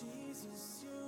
Jesus, you're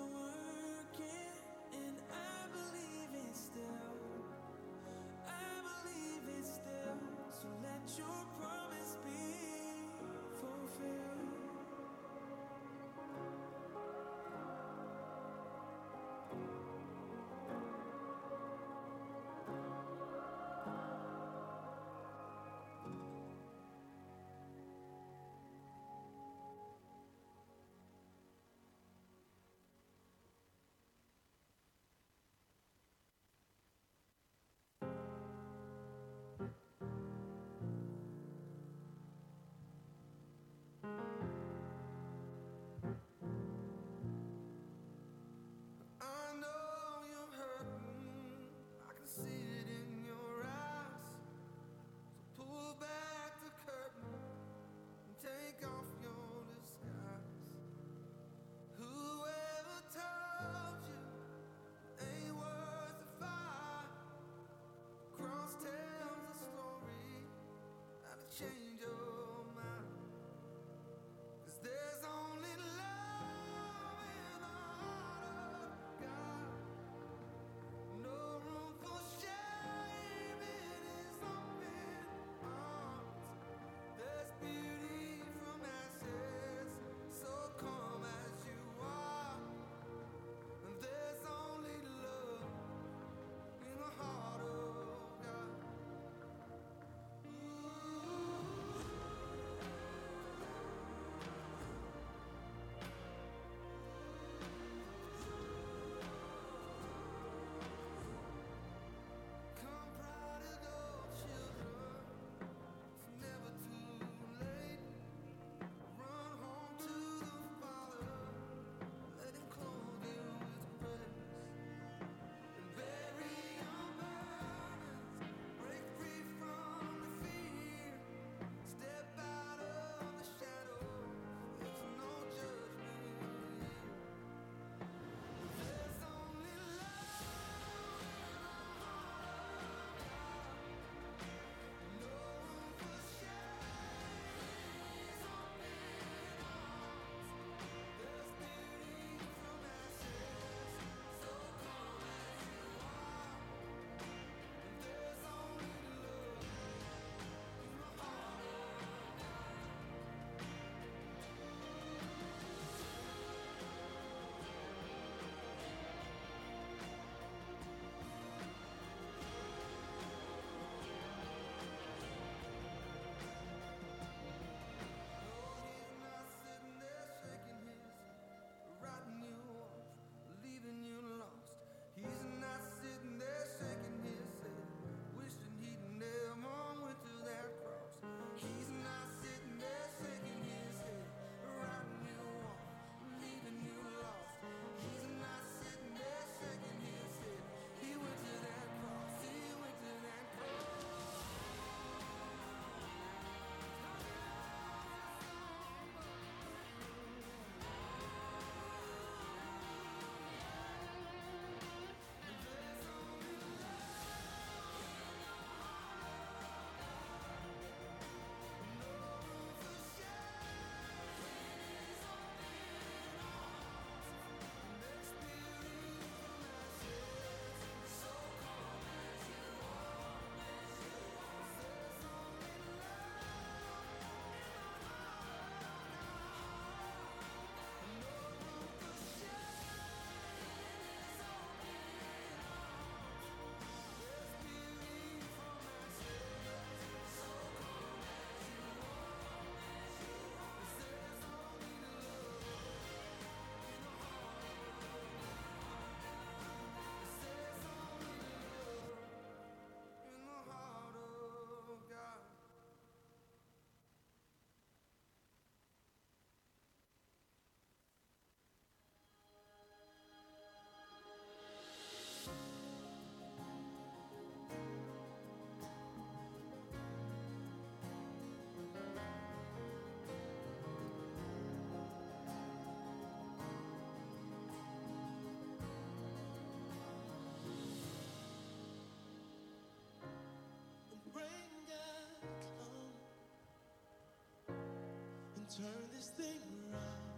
turn this thing around.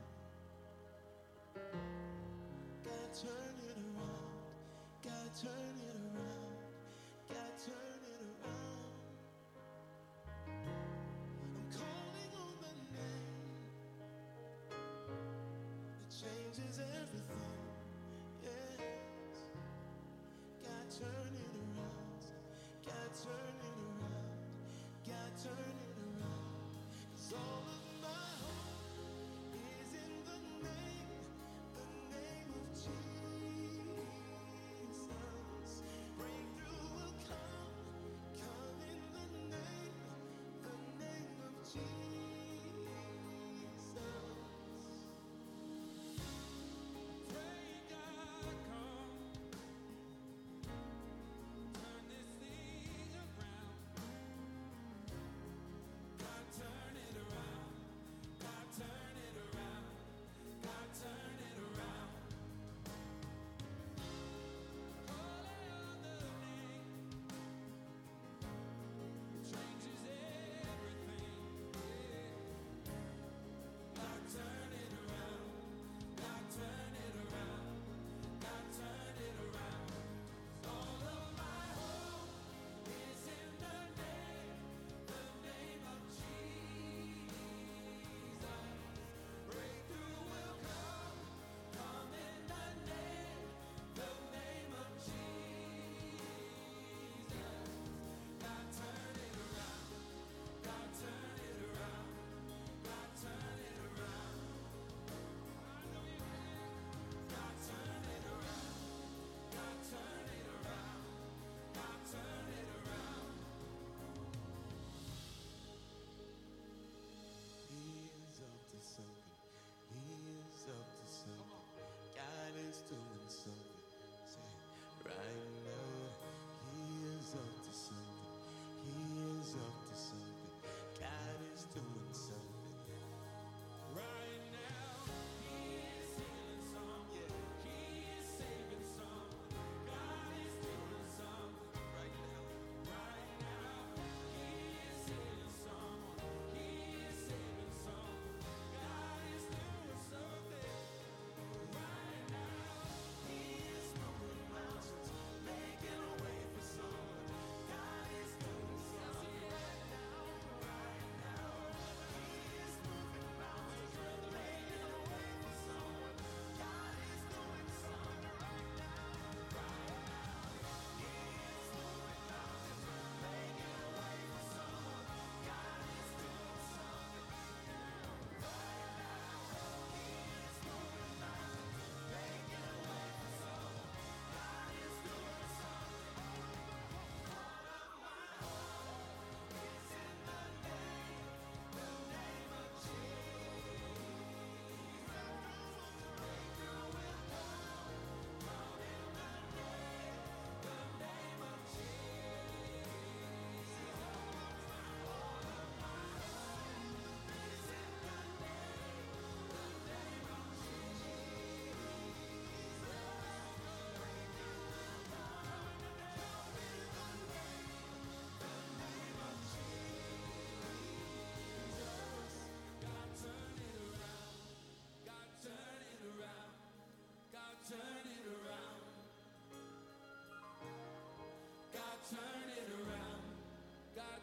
God turn it around. God turn it around. God turn it around. I'm calling on the name that changes everything. Yes. God turn it around. God turn it around. God turn it around. 'Cause all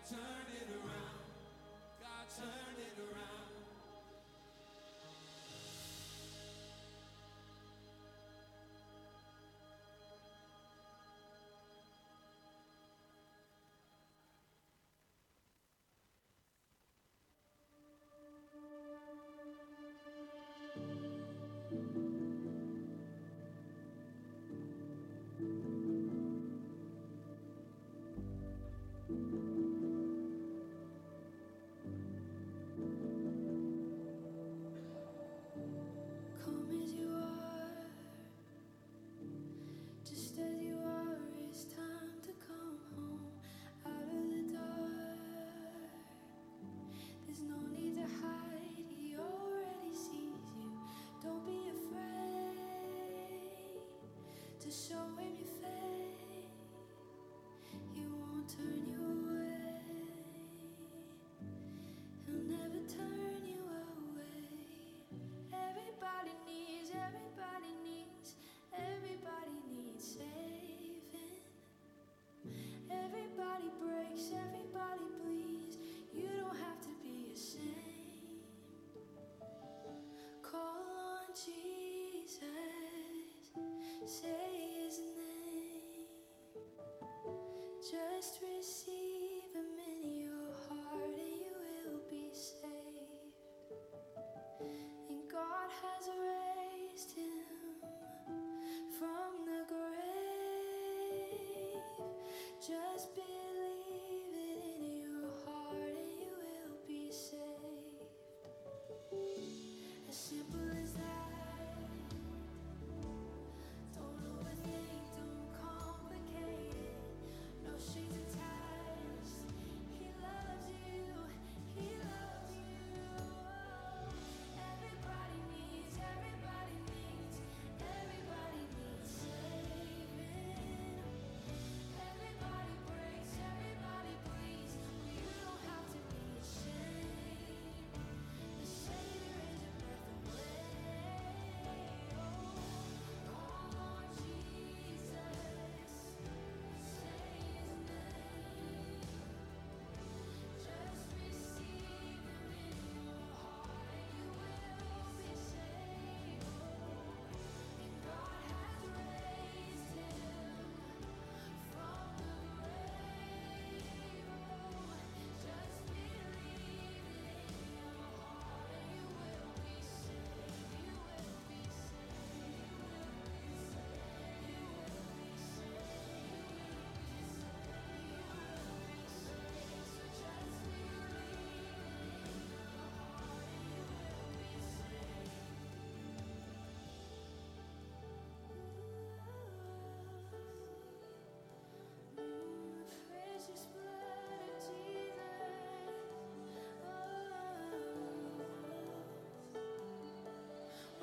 time.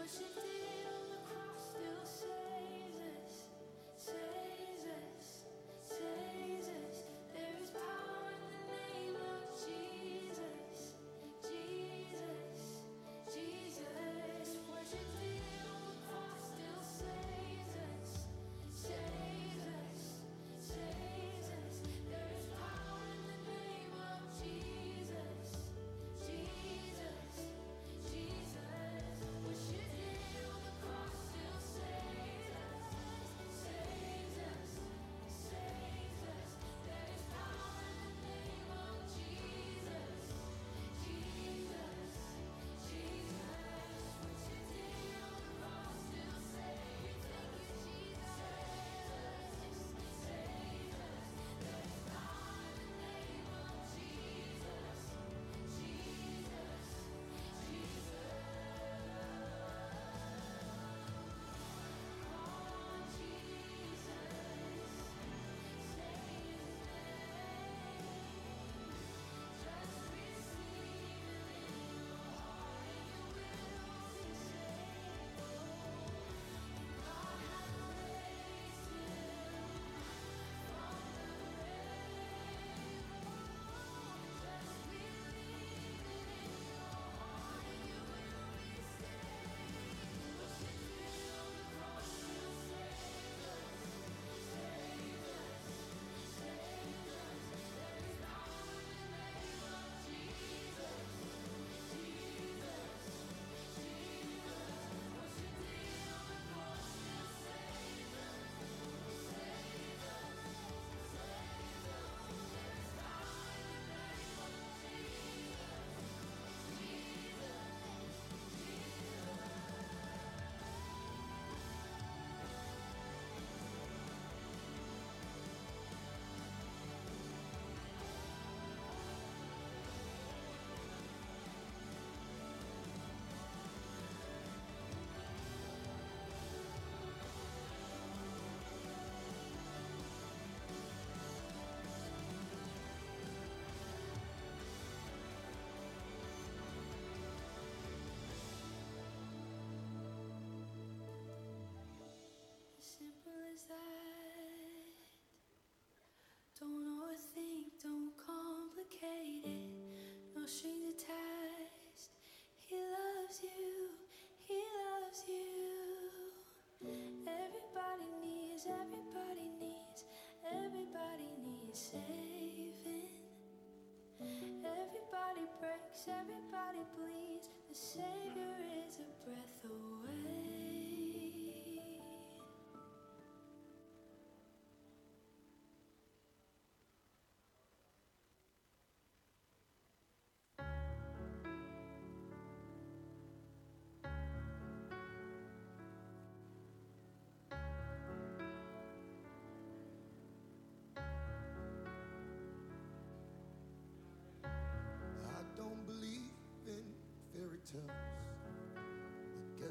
我是。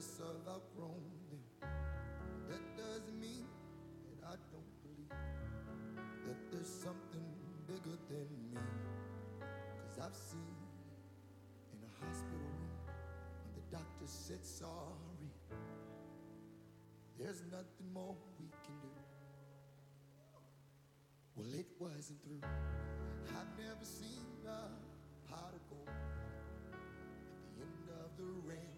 Guess I've outgrown them. That doesn't mean that I don't believe that there's something bigger than me. Cause I've seen in a hospital room when the doctor said sorry. There's nothing more we can do. Well, it wasn't through. I've never seen a pot of gold at the end of the rainbow.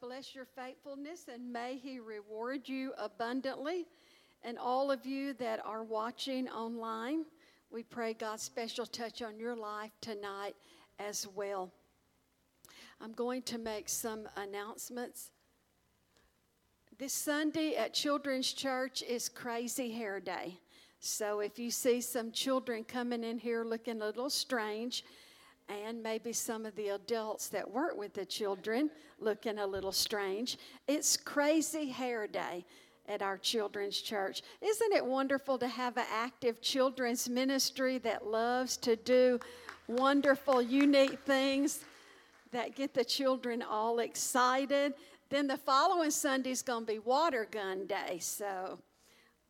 God bless your faithfulness and may He reward you abundantly. And all of you that are watching online, we pray God's special touch on your life tonight as well. I'm going to make some announcements. This Sunday at Children's Church is Crazy Hair Day. So if you see some children coming in here looking a little strange, and maybe some of the adults that work with the children looking a little strange, it's Crazy Hair Day at our children's church. Isn't it wonderful to have an active children's ministry that loves to do wonderful, unique things that get the children all excited? Then the following Sunday's going to be Water Gun Day, so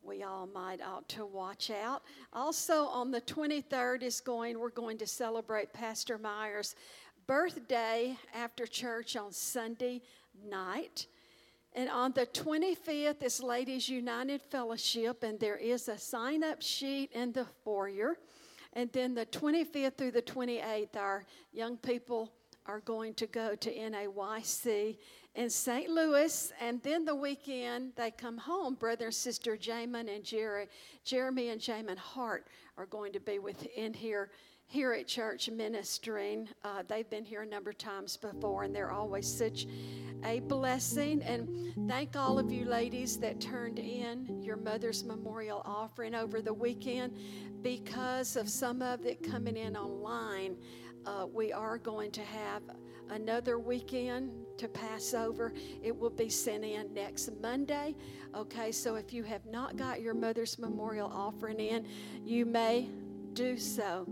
we all might ought to watch out. Also on the 23rd is going we're going to celebrate Pastor Myers' birthday after church on Sunday night. And on the 25th is Ladies United Fellowship, and there is a sign up sheet in the foyer. And then the 25th through the 28th, our young people are going to go to NAYC in St. Louis. And then the weekend, they come home. Brother and sister Jamin and Jerry, Jeremy and Jamin Hart are going to be within here here at church ministering. Uh, they've been here a number of times before, and they're always such a blessing. And thank all of you ladies that turned in your Mother's Memorial offering over the weekend. Because of some of it coming in online, uh, we are going to have another weekend to pass over. It will be sent in next Monday. Okay, so if you have not got your Mother's Memorial offering in, you may do so.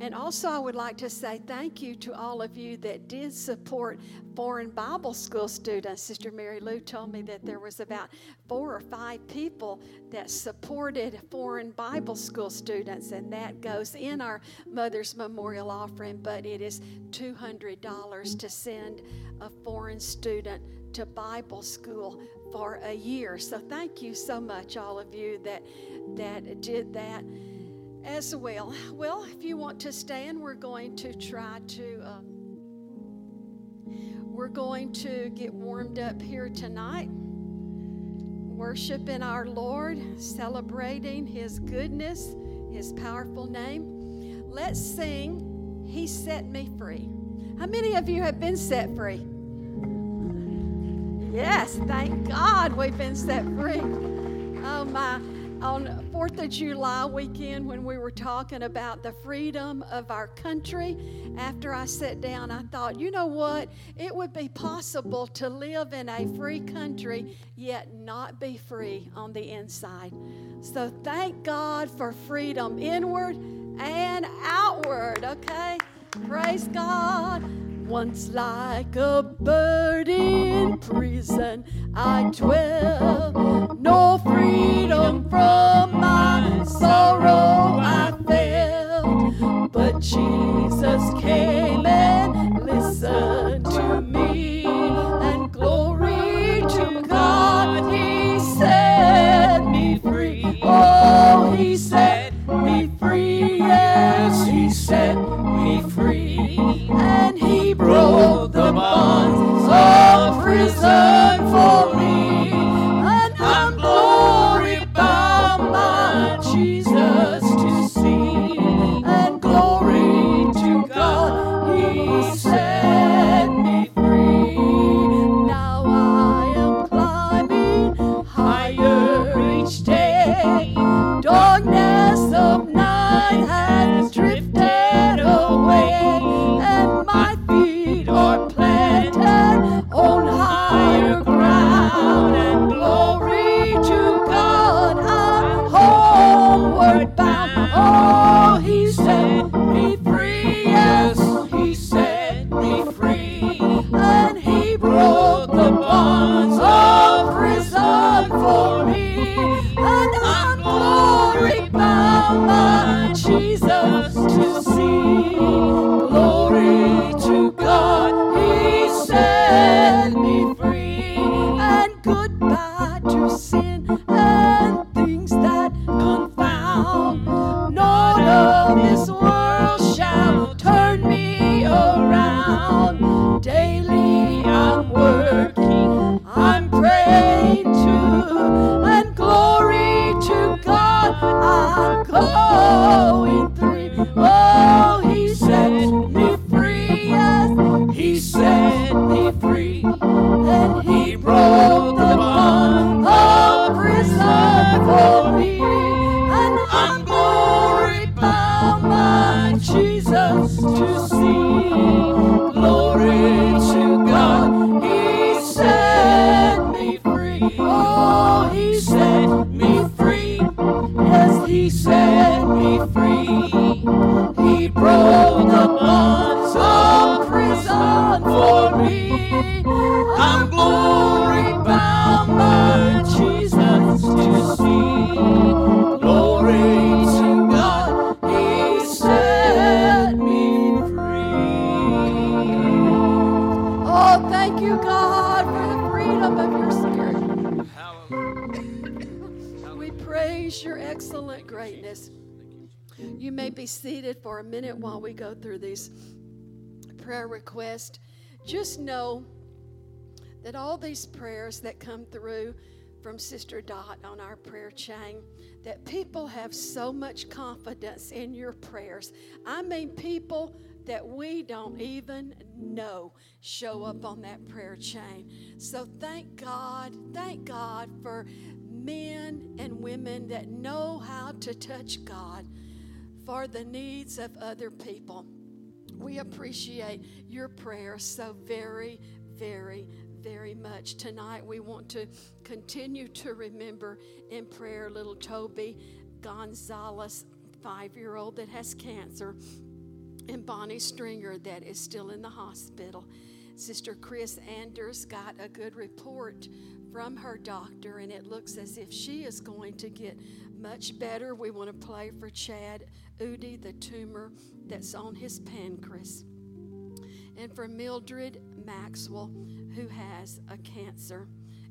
And also, I would like to say thank you to all of you that did support foreign Bible school students. Sister Mary Lou told me that there was about four or five people that supported foreign Bible school students, and that goes in our Mother's Memorial offering, but it is $200 to send a foreign student to Bible school for a year. So thank you so much, all of you that that did that as well. Well, if you want to stand, we're going to try to. Uh, we're going to get warmed up here tonight, worshiping our Lord, celebrating His goodness, His powerful name. Let's sing, He Set Me Free. How many of you have been set free? Yes, thank God we've been set free. Oh, my on 4th of July weekend when we were talking about the freedom of our country, after I sat down, I thought, you know what? It would be possible to live in a free country yet not be free on the inside. So thank God for freedom inward and outward, okay? Praise God. Once like a bird in prison, I dwell. No freedom from that all these prayers that come through from Sister Dot on our prayer chain, that people have so much confidence in your prayers. I mean, people that we don't even know show up on that prayer chain. So thank God, thank God for men and women that know how to touch God for the needs of other people. We appreciate your prayers so very, very, very much. Tonight, we want to continue to remember in prayer little Toby Gonzalez, five year old that has cancer, and Bonnie Stringer that is still in the hospital. Sister Chris Anders got a good report from her doctor, and it looks as if she is going to get much better. We want to pray for Chad Udi, the tumor that's on his pancreas, and for Mildred Maxwell, who has a cancer.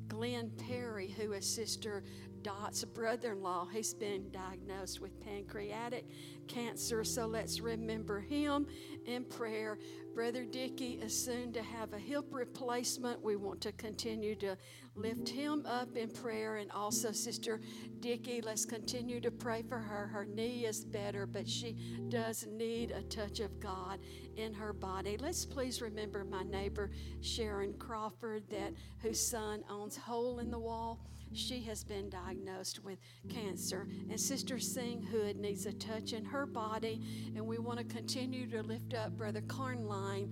Glenn Perry, who is Sister Dot's brother in law, he's been diagnosed with pancreatic cancer. So let's remember him in prayer. Brother Dickey is soon to have a hip replacement. We want to continue to lift him up in prayer. And also, Sister Dickey, let's continue to pray for her. Her knee is better, but she does need a touch of God in her body. Let's please remember my neighbor Sharon Crawford, that whose son owns Hole in the Wall. She has been diagnosed with cancer. And Sister Sing Hood needs a touch in her body. And we want to continue to lift up Brother Carnline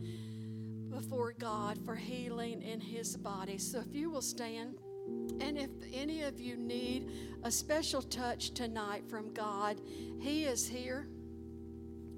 before God for healing in his body. So if you will stand. And if any of you need a special touch tonight from God, He is here.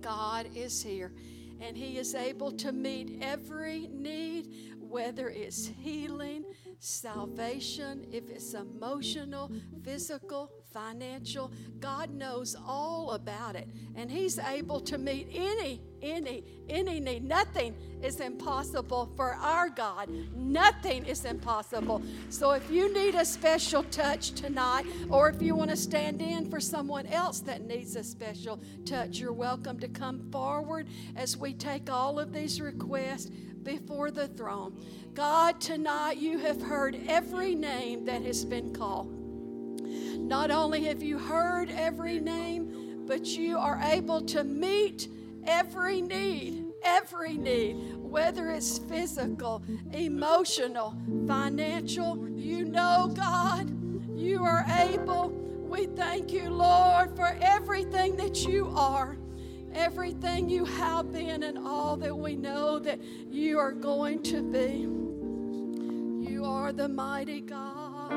God is here. And He is able to meet every need, whether it's healing, salvation, if it's emotional, physical, financial. God knows all about it. And He's able to meet any, any, any need. Nothing is impossible for our God. Nothing is impossible. So if you need a special touch tonight, or if you want to stand in for someone else that needs a special touch, you're welcome to come forward as we take all of these requests before the throne. God, tonight you have heard every name that has been called. Not only have you heard every name, but you are able to meet every need, every need, whether it's physical, emotional, financial. You know, God, you are able. We thank you, Lord, for everything that you are, everything you have been, and all that we know that you are going to be. You are the mighty God.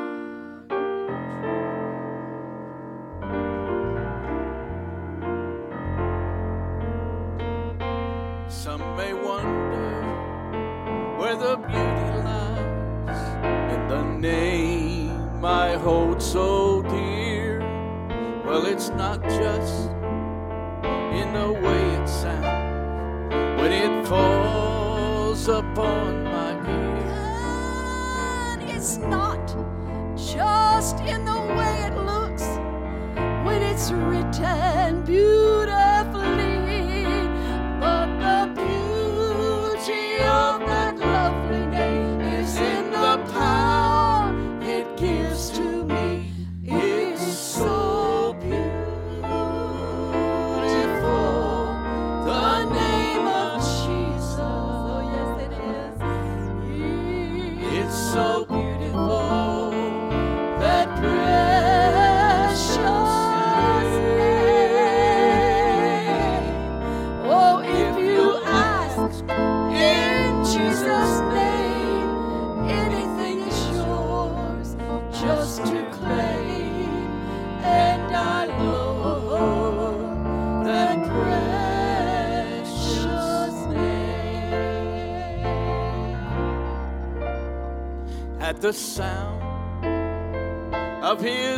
Some may wonder where the beauty lies in the name I hold so dear. Well, it's not just the way it sounds when it falls upon my ear. It's not just in the way it looks when it's written beautifully, of his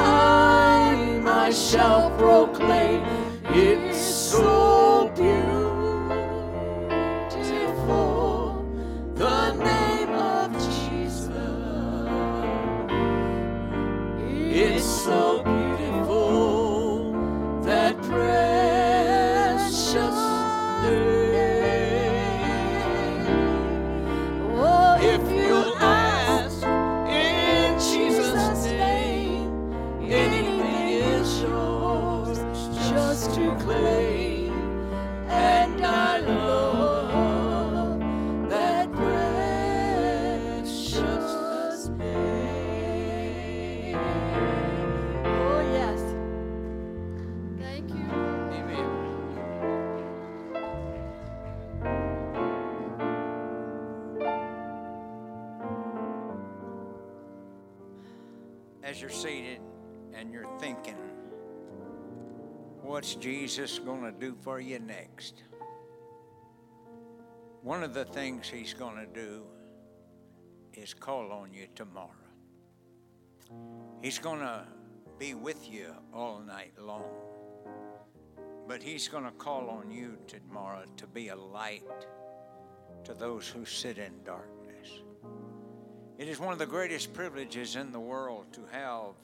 time I shall proclaim it's so beautiful, the name of Jesus. It's so Jesus going to do for you next? One of the things he's going to do is call on you tomorrow. He's going to be with you all night long. But he's going to call on you tomorrow to be a light to those who sit in darkness. It is one of the greatest privileges in the world to have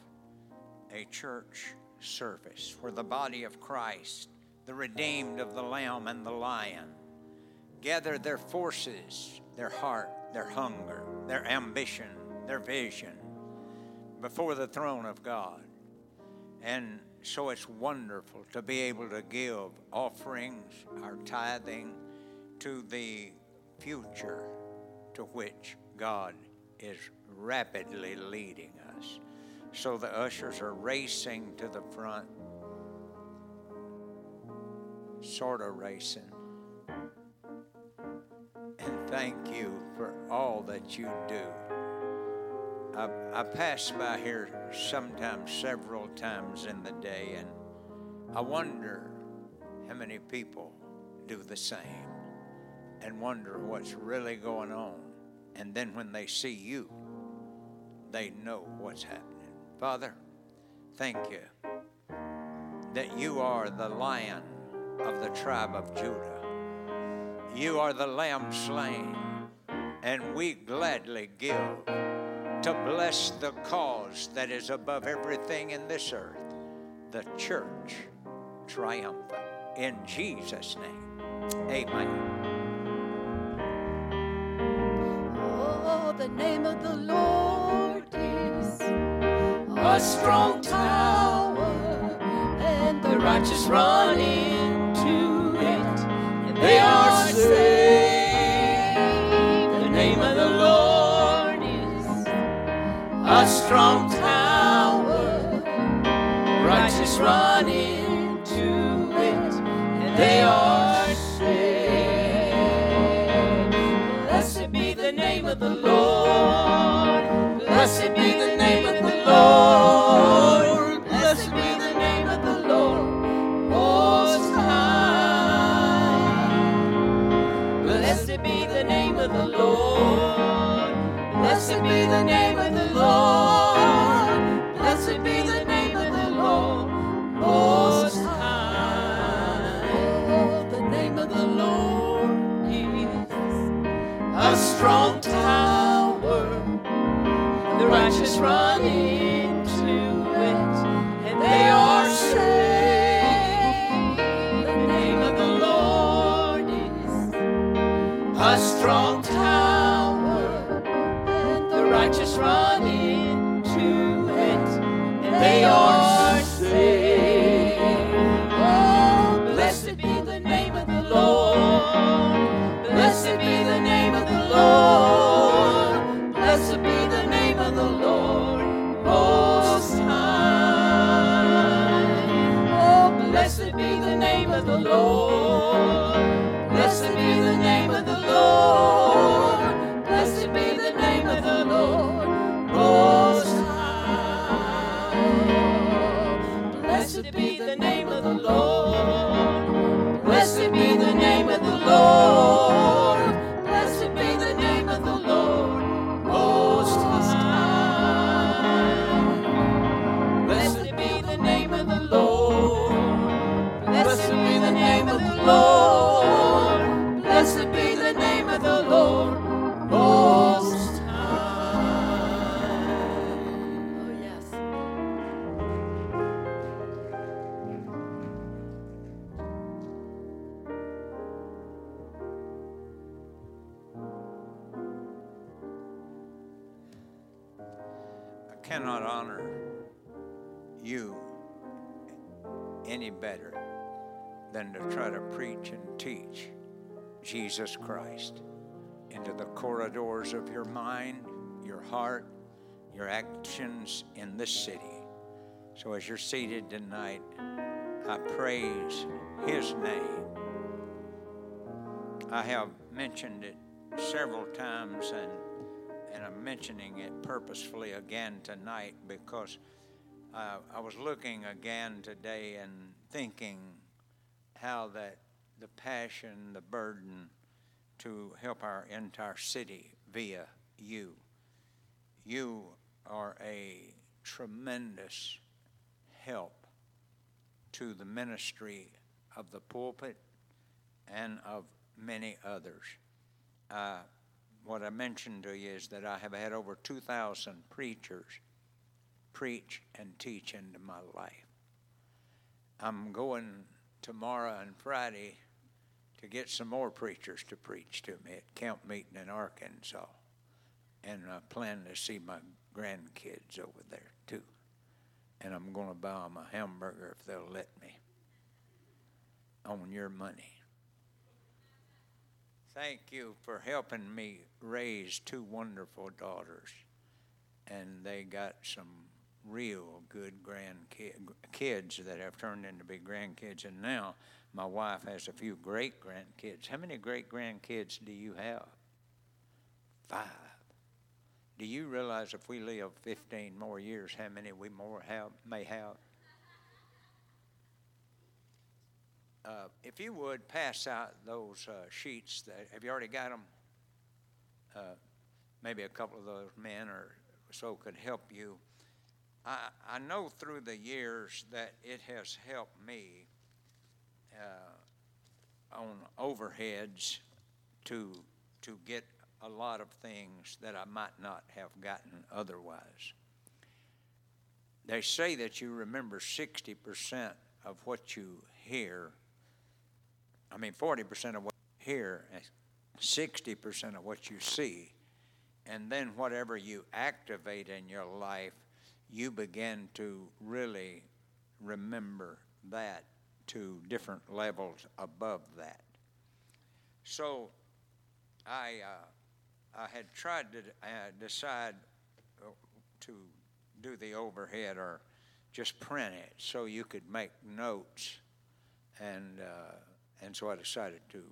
a church service where the body of Christ, the redeemed of the Lamb and the Lion, gather their forces, their heart, their hunger, their ambition, their vision before the throne of God. And so it's wonderful to be able to give offerings, our tithing, to the future to which God is rapidly leading us. So the ushers are racing to the front, sort of racing. And thank you for all that you do. I, I pass by here sometimes several times in the day, and I wonder how many people do the same and wonder what's really going on. And then when they see you, they know what's happening. Father, thank you that you are the lion of the tribe of Judah. You are the lamb slain, and we gladly give to bless the cause that is above everything in this earth, the church triumphant. In Jesus' name, amen. Oh, the name of the Lord is A strong tower, and the righteous run into it, and they are saved. The name of the Lord is a strong tower, righteous run into it, and they are be the name of the Lord. Blessed be the name of the Lord. Most high. The name of the Lord is a strong tower. The righteous run cannot honor you any better than to try to preach and teach Jesus Christ into the corridors of your mind, your heart, your actions in this city. So as you're seated tonight, I praise his name. I have mentioned it several times and and I'm mentioning it purposefully again tonight because uh, I was looking again today and thinking how that the passion, the burden to help our entire city via you. You are a tremendous help to the ministry of the pulpit and of many others. Uh, what I mentioned to you is that I have had over 2,000 preachers preach and teach into my life. I'm going tomorrow and Friday to get some more preachers to preach to me at camp meeting in Arkansas. And I plan to see my grandkids over there too. And I'm going to buy them a hamburger if they'll let me on your money. Thank you for helping me raise two wonderful daughters. And they got some real good grandkids that have turned into big grandkids. And now my wife has a few great grandkids. How many great grandkids do you have? Five. Do you realize if we live 15 more years, how many we more have, may have? Uh, if you would pass out those uh, sheets, that, have you already got them? Uh, maybe a couple of those men or so could help you. I, I know through the years that it has helped me uh, on overheads to to get a lot of things that I might not have gotten otherwise. They say that you remember 60% of what you hear. I mean, 40% of what you hear, 60% of what you see. And then whatever you activate in your life, you begin to really remember that to different levels above that. So I, uh, I had tried to uh, decide uh, to do the overhead or just print it so you could make notes. And, uh, and so I decided to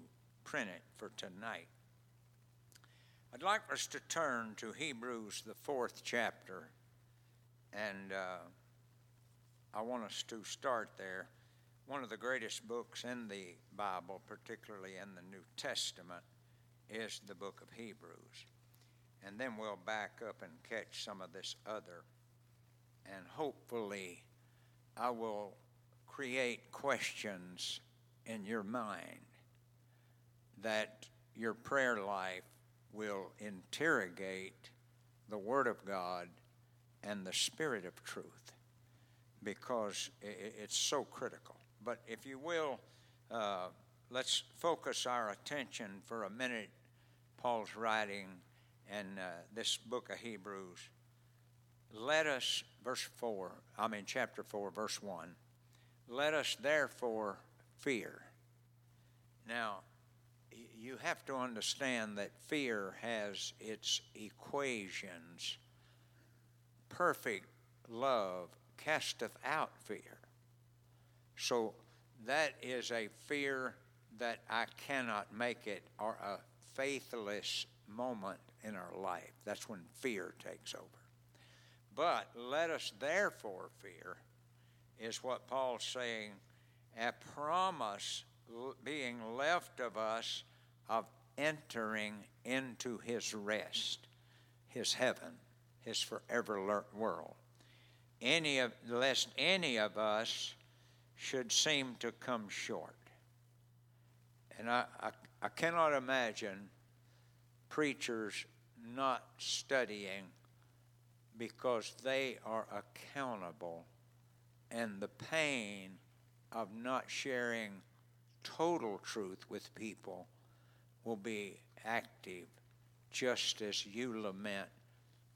print it for tonight. I'd like us to turn to Hebrews, the fourth chapter, and uh, I want us to start there. One of the greatest books in the Bible, particularly in the New Testament, is the book of Hebrews. And then we'll back up and catch some of this other. And hopefully, I will create questions in your mind that your prayer life will interrogate the Word of God and the Spirit of truth because it's so critical. But if you will, uh, let's focus our attention for a minute. Paul's writing in uh, this book of Hebrews. Let us, verse 4, I mean, chapter 4, verse 1, let us therefore fear. Now, you have to understand that fear has its equations. Perfect love casteth out fear. So that is a fear that I cannot make it or a faithless moment in our life. That's when fear takes over. But let us therefore fear, is what Paul's saying, a promise being left of us of entering into his rest, his heaven, his forever world. Any of, lest any of us should seem to come short. And I, I, I cannot imagine preachers not studying because they are accountable and the pain of not sharing total truth with people will be active just as you lament,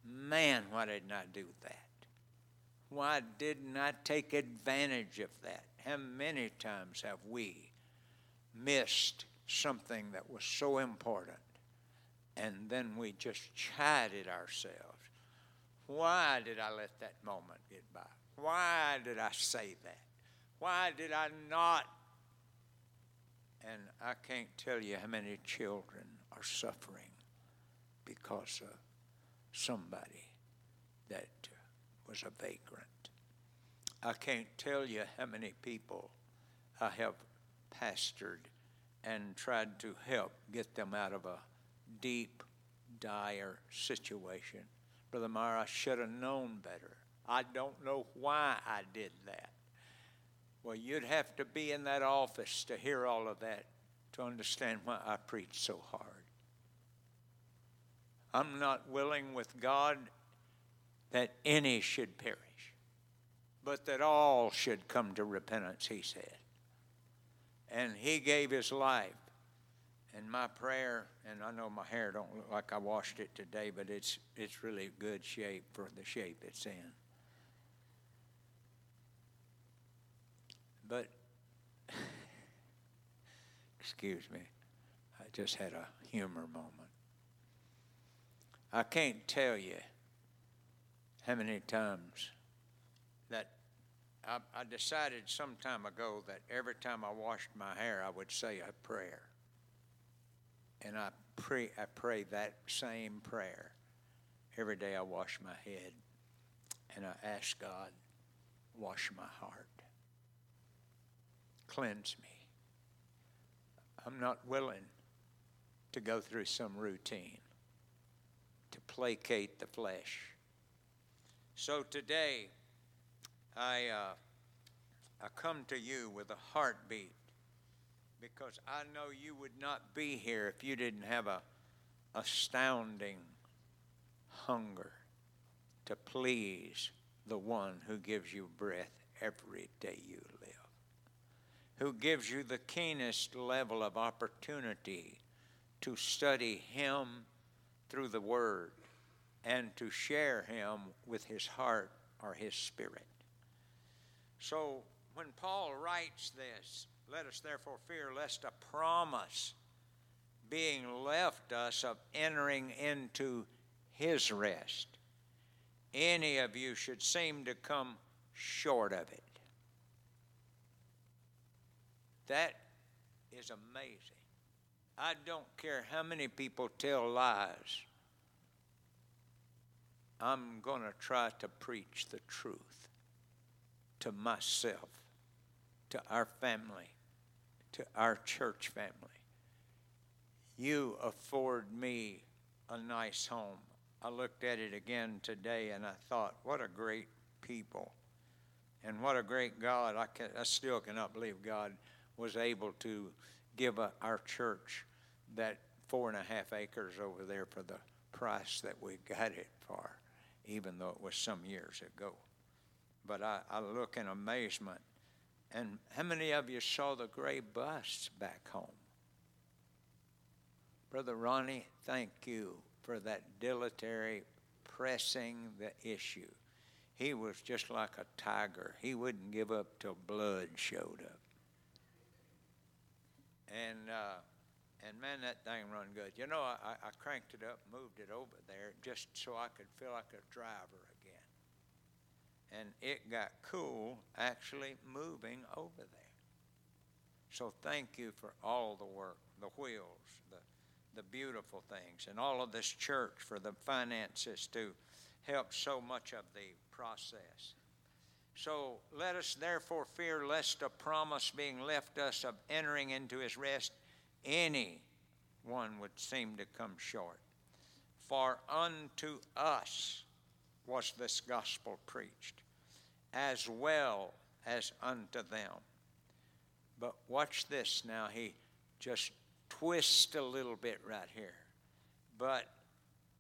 man, why didn't I do that? Why didn't I take advantage of that? How many times have we missed something that was so important and then we just chided ourselves? Why did I let that moment get by? Why did I say that? Why did I not and I can't tell you how many children are suffering because of somebody that was a vagrant. I can't tell you how many people I have pastored and tried to help get them out of a deep, dire situation. Brother Meyer, I should have known better. I don't know why I did that. Well, you'd have to be in that office to hear all of that to understand why I preach so hard. I'm not willing with God that any should perish, but that all should come to repentance, he said. And he gave his life. And my prayer, and I know my hair don't look like I washed it today, but it's it's really good shape for the shape it's in. But, excuse me, I just had a humor moment. I can't tell you how many times that I, I, decided some time ago that every time I washed my hair, I would say a prayer. And I pray, I pray that same prayer every day I wash my head. And I ask God, wash my heart cleanse me. I'm not willing to go through some routine to placate the flesh. So today, I, uh, I come to you with a heartbeat because I know you would not be here if you didn't have a astounding hunger to please the one who gives you breath every day you live, who gives you the keenest level of opportunity to study Him through the Word and to share Him with His heart or His spirit. So when Paul writes this, let us therefore fear lest a promise being left us of entering into his rest, any of you should seem to come short of it. That is amazing. I don't care how many people tell lies. I'm going to try to preach the truth to myself, to our family, to our church family. You afford me a nice home. I looked at it again today and I thought, what a great people. And what a great God. I, can, I still cannot believe God was able to give a, our church that four and a half acres over there for the price that we got it for, even though it was some years ago. But I, I look in amazement. And how many of you saw the gray bus back home? Brother Ronnie, thank you for that dilatory pressing the issue. He was just like a tiger. He wouldn't give up till blood showed up. And uh, and man, that thing run good. You know, I, I cranked it up, moved it over there just so I could feel like a driver again. And it got cool actually moving over there. So thank you for all the work, the wheels, the the beautiful things, and all of this church for the finances to help so much of the process. So let us therefore fear lest a promise being left us of entering into his rest, any one would seem to come short. For unto us was this gospel preached, as well as unto them. But watch this now. He just twist a little bit right here. But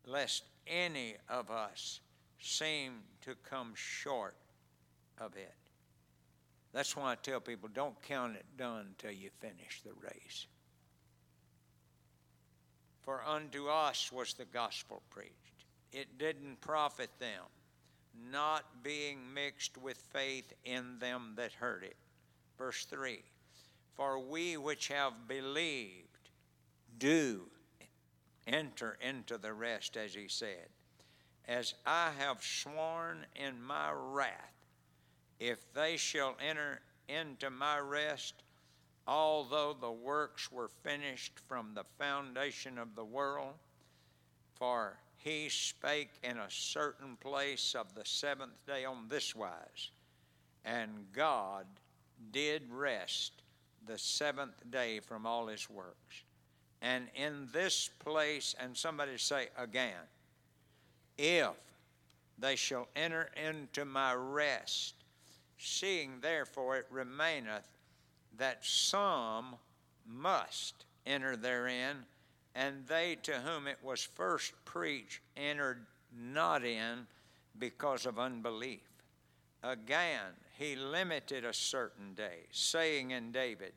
lest any of us seem to come short of it. That's why I tell people don't count it done till you finish the race. For unto us was the gospel preached. It didn't profit them, not being mixed with faith in them that heard it. Verse 3 For we which have believed, do enter into the rest, as he said. As I have sworn in my wrath, if they shall enter into my rest, although the works were finished from the foundation of the world, for he spake in a certain place of the seventh day on this wise, and God did rest the seventh day from all his works. And in this place, and somebody say again, if they shall enter into my rest, seeing therefore it remaineth that some must enter therein, and they to whom it was first preached entered not in because of unbelief. Again, he limited a certain day, saying in David,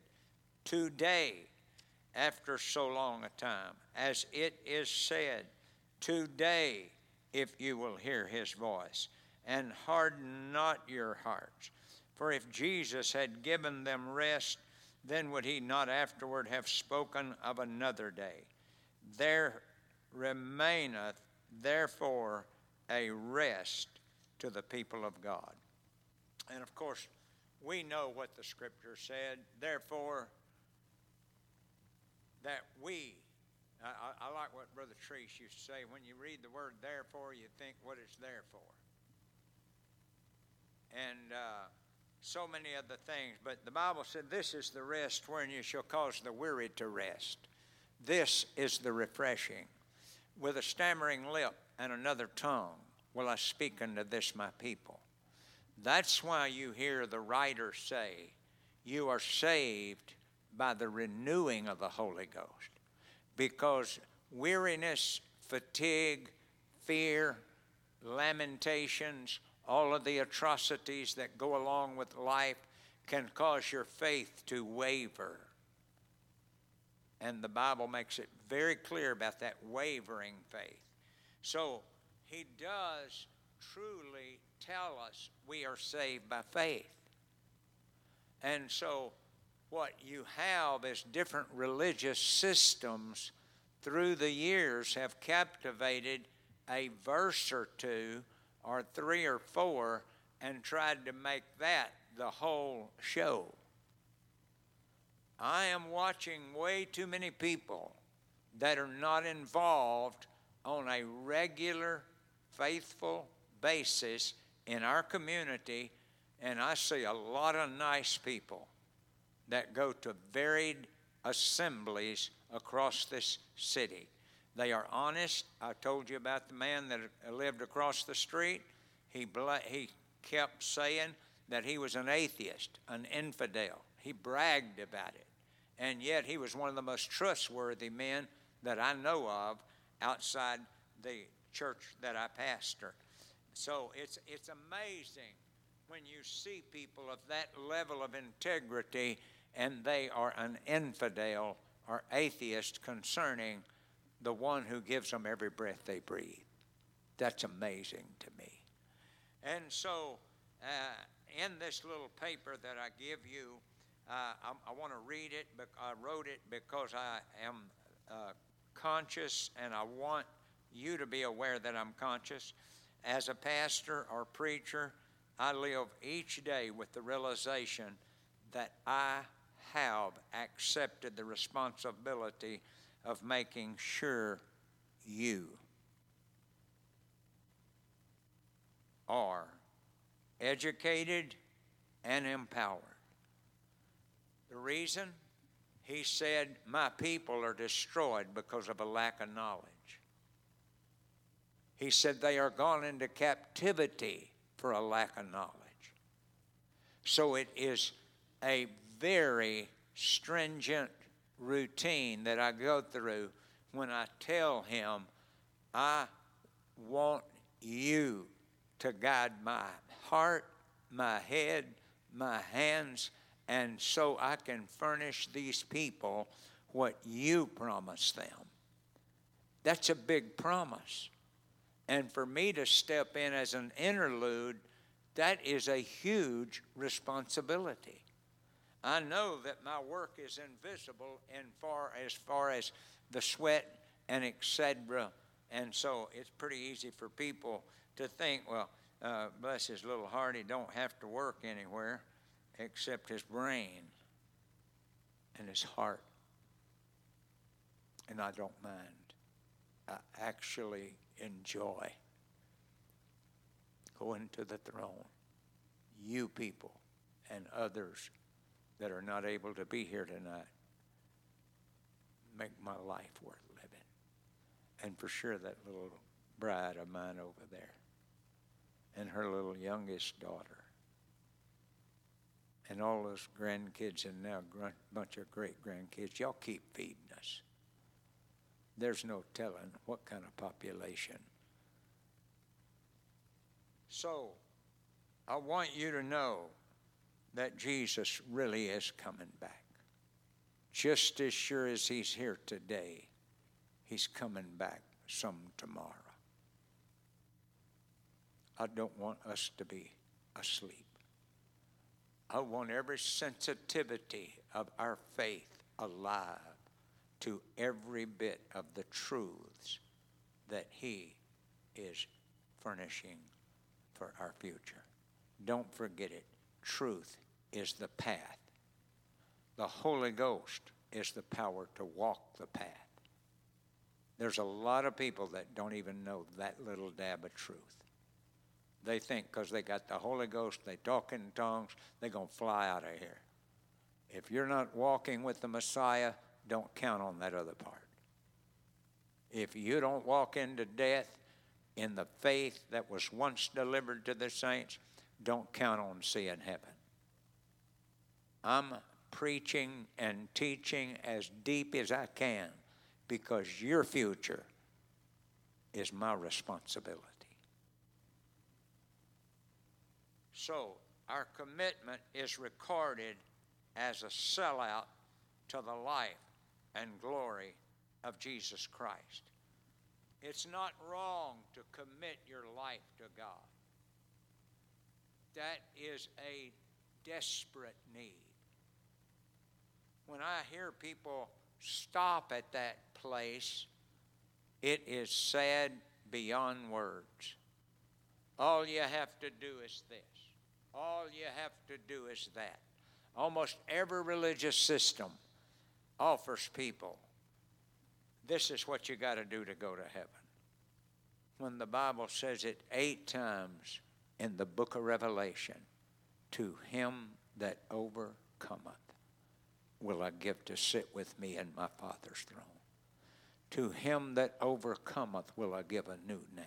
Today after so long a time. As it is said, Today, if you will hear his voice, and harden not your hearts. For if Jesus had given them rest, then would he not afterward have spoken of another day? There remaineth therefore a rest to the people of God. And of course, we know what the scripture said. Therefore, that we, I, I, like what Brother Treese used to say when you read the word therefore, you think what it's there for. And uh, so many other things. But the Bible said, This is the rest wherein you shall cause the weary to rest. This is the refreshing. With a stammering lip and another tongue will I speak unto this my people. That's why you hear the writer say, You are saved by the renewing of the Holy Ghost. Because weariness, fatigue, fear, lamentations, all of the atrocities that go along with life can cause your faith to waver. And the Bible makes it very clear about that wavering faith. So he does truly tell us we are saved by faith. And so what you have is different religious systems through the years have captivated a verse or two or three or four and tried to make that the whole show. I am watching way too many people that are not involved on a regular, faithful basis in our community, and I see a lot of nice people that go to varied assemblies across this city. They are honest. I told you about the man that lived across the street. He, he kept saying that he was an atheist, an infidel. He bragged about it. And yet he was one of the most trustworthy men that I know of outside the church that I pastor. So it's, it's amazing when you see people of that level of integrity and they are an infidel or atheist concerning the one who gives them every breath they breathe. That's amazing to me. And so, uh, in this little paper that I give you, uh, I, I want to read it. But I wrote it because I am uh, conscious, and I want you to be aware that I'm conscious. As a pastor or preacher, I live each day with the realization that I have accepted the responsibility of making sure you are educated and empowered. The reason? He said, My people are destroyed because of a lack of knowledge. He said, They are gone into captivity for a lack of knowledge. So it is a very stringent routine that I go through when I tell him, I want you to guide my heart, my head, my hands, and so I can furnish these people what you promised them. That's a big promise. And for me to step in as an interlude, that is a huge responsibility. I know that my work is invisible in far as far as the sweat and etc. And so it's pretty easy for people to think, well, uh, bless his little heart, he don't have to work anywhere except his brain and his heart. And I don't mind. I actually enjoy going to the throne. You people and others that are not able to be here tonight make my life worth living. And for sure, that little bride of mine over there, and her little youngest daughter, and all those grandkids, and now a bunch of great grandkids. Y'all keep feeding us. There's no telling what kind of population. So, I want you to know that Jesus really is coming back. Just as sure as he's here today, he's coming back some tomorrow. I don't want us to be asleep. I want every sensitivity of our faith alive to every bit of the truths that He is furnishing for our future. Don't forget it. Truth is the path. The Holy Ghost is the power to walk the path. There's a lot of people that don't even know that little dab of truth. They think because they got the Holy Ghost, they talk in tongues, they're going to fly out of here. If you're not walking with the Messiah, don't count on that other part. If you don't walk into death in the faith that was once delivered to the saints, don't count on seeing heaven. I'm preaching and teaching as deep as I can because your future is my responsibility. So, our commitment is recorded as a sellout to the life and glory of Jesus Christ. It's not wrong to commit your life to God. That is a desperate need. When I hear people stop at that place, it is sad beyond words. All you have to do is this. All you have to do is that. Almost every religious system offers people this is what you got to do to go to heaven. When the Bible says it eight times in the book of Revelation, to him that overcometh will I give to sit with me in my Father's throne. To him that overcometh will I give a new name.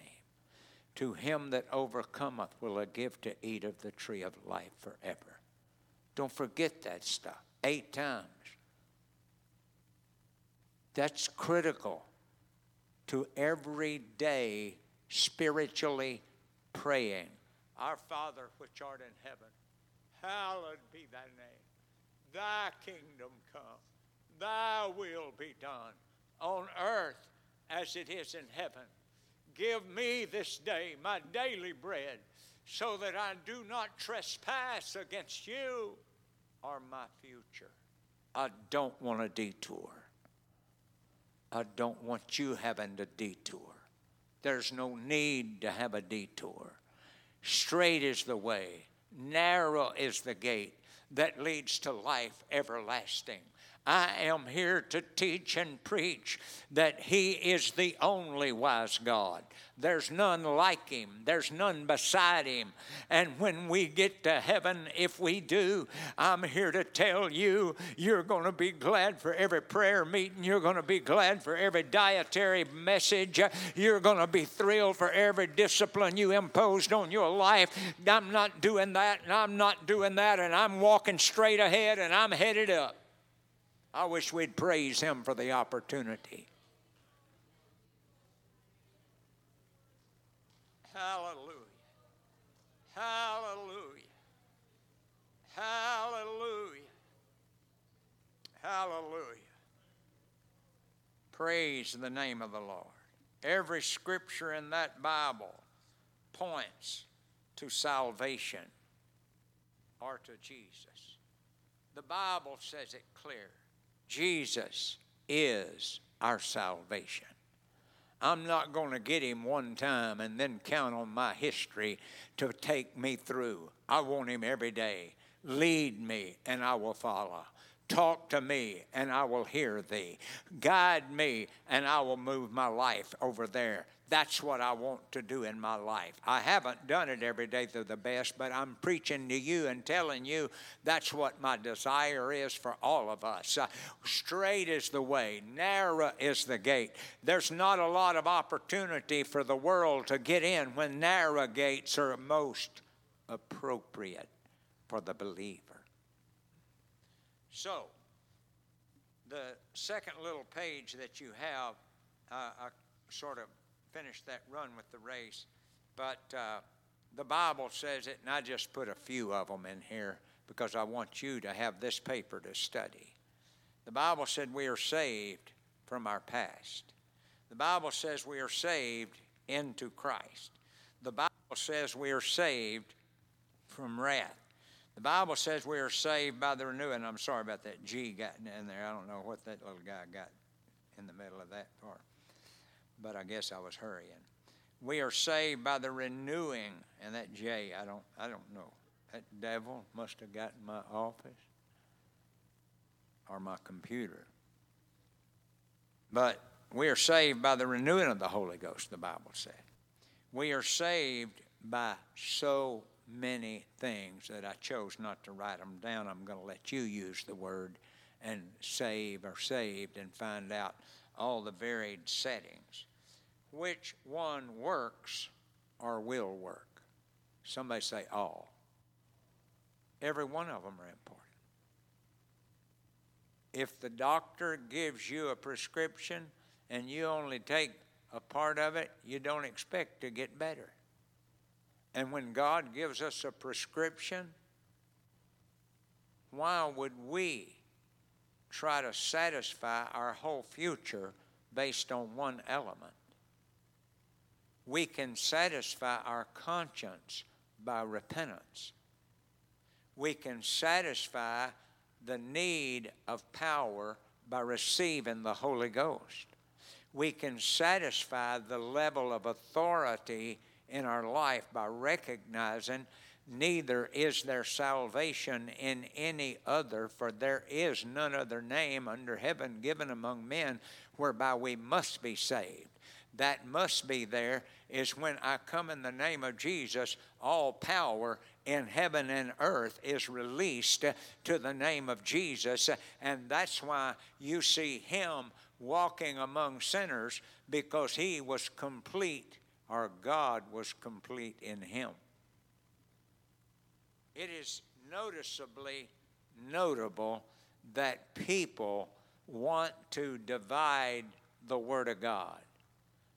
To him that overcometh will I give to eat of the tree of life forever. Don't forget that stuff. Eight times. That's critical to every day spiritually praying. Our Father which art in heaven, hallowed be thy name. Thy kingdom come, thy will be done on earth as it is in heaven. Give me this day my daily bread so that I do not trespass against you or my future. I don't want a detour. I don't want you having to detour. There's no need to have a detour. Straight is the way, narrow is the gate that leads to life everlasting. I am here to teach and preach that He is the only wise God. There's none like Him, there's none beside Him. And when we get to heaven, if we do, I'm here to tell you, you're going to be glad for every prayer meeting, you're going to be glad for every dietary message, you're going to be thrilled for every discipline you imposed on your life. I'm not doing that, and I'm not doing that, and I'm walking straight ahead, and I'm headed up. I wish we'd praise him for the opportunity. Hallelujah. Hallelujah. Hallelujah. Hallelujah. Praise the name of the Lord. Every scripture in that Bible points to salvation or to Jesus. The Bible says it clear. Jesus is our salvation. I'm not going to get him one time and then count on my history to take me through. I want him every day. Lead me and I will follow. Talk to me and I will hear thee. Guide me and I will move my life over there. That's what I want to do in my life. I haven't done it every day to the best, but I'm preaching to you and telling you that's what my desire is for all of us. Uh, straight is the way, narrow is the gate. There's not a lot of opportunity for the world to get in when narrow gates are most appropriate for the believer. So, the second little page that you have, uh, I sort of finished that run with the race, but uh, the Bible says it, and I just put a few of them in here because I want you to have this paper to study. The Bible said we are saved from our past. The Bible says we are saved into Christ. The Bible says we are saved from wrath. The Bible says we are saved by the renewing. I'm sorry about that G got in there. I don't know what that little guy got in the middle of that part but I guess I was hurrying. We are saved by the renewing, and that J, I don't, I don't know. That devil must have gotten my office or my computer. But we are saved by the renewing of the Holy Ghost, the Bible said. We are saved by so many things that I chose not to write them down. I'm going to let you use the word and save or saved and find out all the varied settings which one works or will work. Somebody say all. Every one of them are important. If the doctor gives you a prescription and you only take a part of it, you don't expect to get better. And when God gives us a prescription, why would we try to satisfy our whole future based on one element? We can satisfy our conscience by repentance. We can satisfy the need of power by receiving the Holy Ghost. We can satisfy the level of authority in our life by recognizing neither is there salvation in any other, for there is none other name under heaven given among men whereby we must be saved. That must be there is when I come in the name of Jesus, all power in heaven and earth is released to the name of Jesus. And that's why you see him walking among sinners because he was complete, or God was complete in him. It is noticeably notable that people want to divide the Word of God.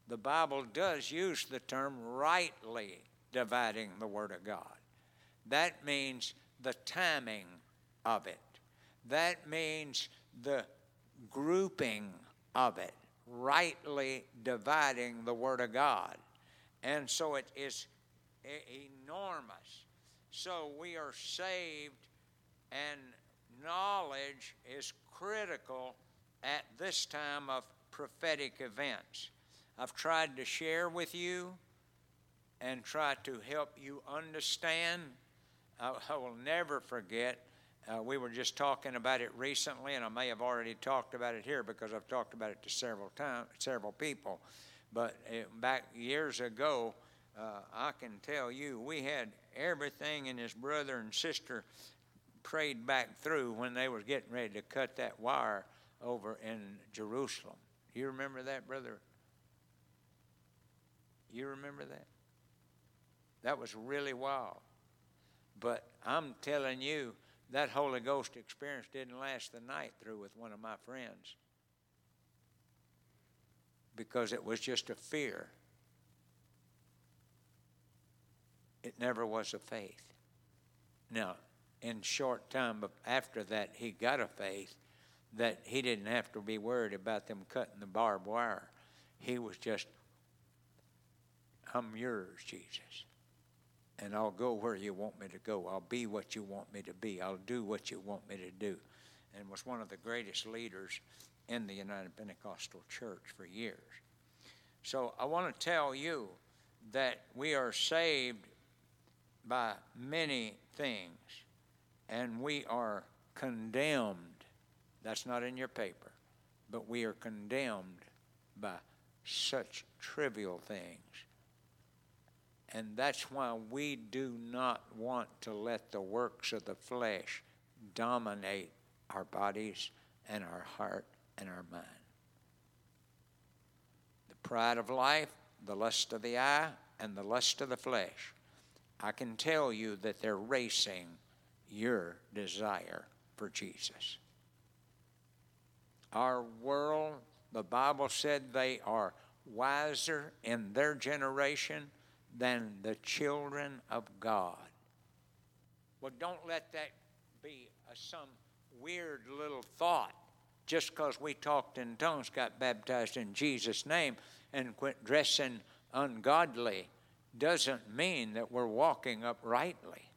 The Bible does use the term rightly dividing the Word of God. That means the timing of it, that means the grouping of it, rightly dividing the Word of God. And so it is enormous. So we are saved, and knowledge is critical at this time of prophetic events. I've tried to share with you and try to help you understand. I, I will never forget. Uh, we were just talking about it recently, and I may have already talked about it here because I've talked about it to several times, several people. But it, back years ago, uh, I can tell you, we had everything and his brother and sister prayed back through when they was getting ready to cut that wire over in Jerusalem. You remember that, brother? You remember that? That was really wild. But I'm telling you, that Holy Ghost experience didn't last the night through with one of my friends because it was just a fear. It never was a faith. Now, in short time after that, he got a faith that he didn't have to be worried about them cutting the barbed wire. He was just, I'm yours, Jesus. And I'll go where you want me to go. I'll be what you want me to be. I'll do what you want me to do. And was one of the greatest leaders in the United Pentecostal Church for years. So I want to tell you that we are saved by many things, and we are condemned. That's not in your paper, but we are condemned by such trivial things. And that's why we do not want to let the works of the flesh dominate our bodies and our heart and our mind. The pride of life, the lust of the eye, and the lust of the flesh I can tell you that they're racing your desire for Jesus. Our world, the Bible said they are wiser in their generation than the children of God. Well, don't let that be a, some weird little thought just because we talked in tongues, got baptized in Jesus' name, and quit dressing ungodly doesn't mean that we're walking uprightly.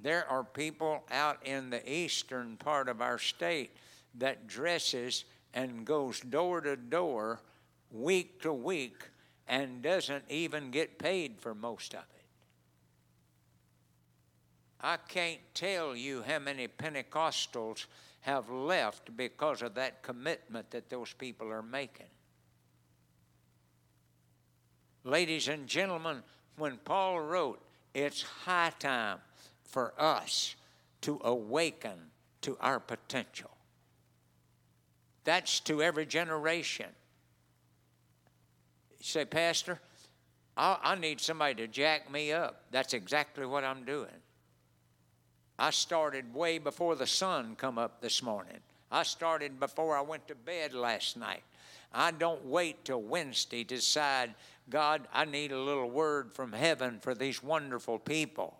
There are people out in the eastern part of our state that dresses and goes door to door, week to week, and doesn't even get paid for most of it. I can't tell you how many Pentecostals have left because of that commitment that those people are making. Ladies and gentlemen, when Paul wrote, it's high time for us to awaken to our potential. That's to every generation. You say, Pastor, I, I need somebody to jack me up. That's exactly what I'm doing. I started way before the sun come up this morning. I started before I went to bed last night. I don't wait till Wednesday to decide, God, I need a little word from heaven for these wonderful people.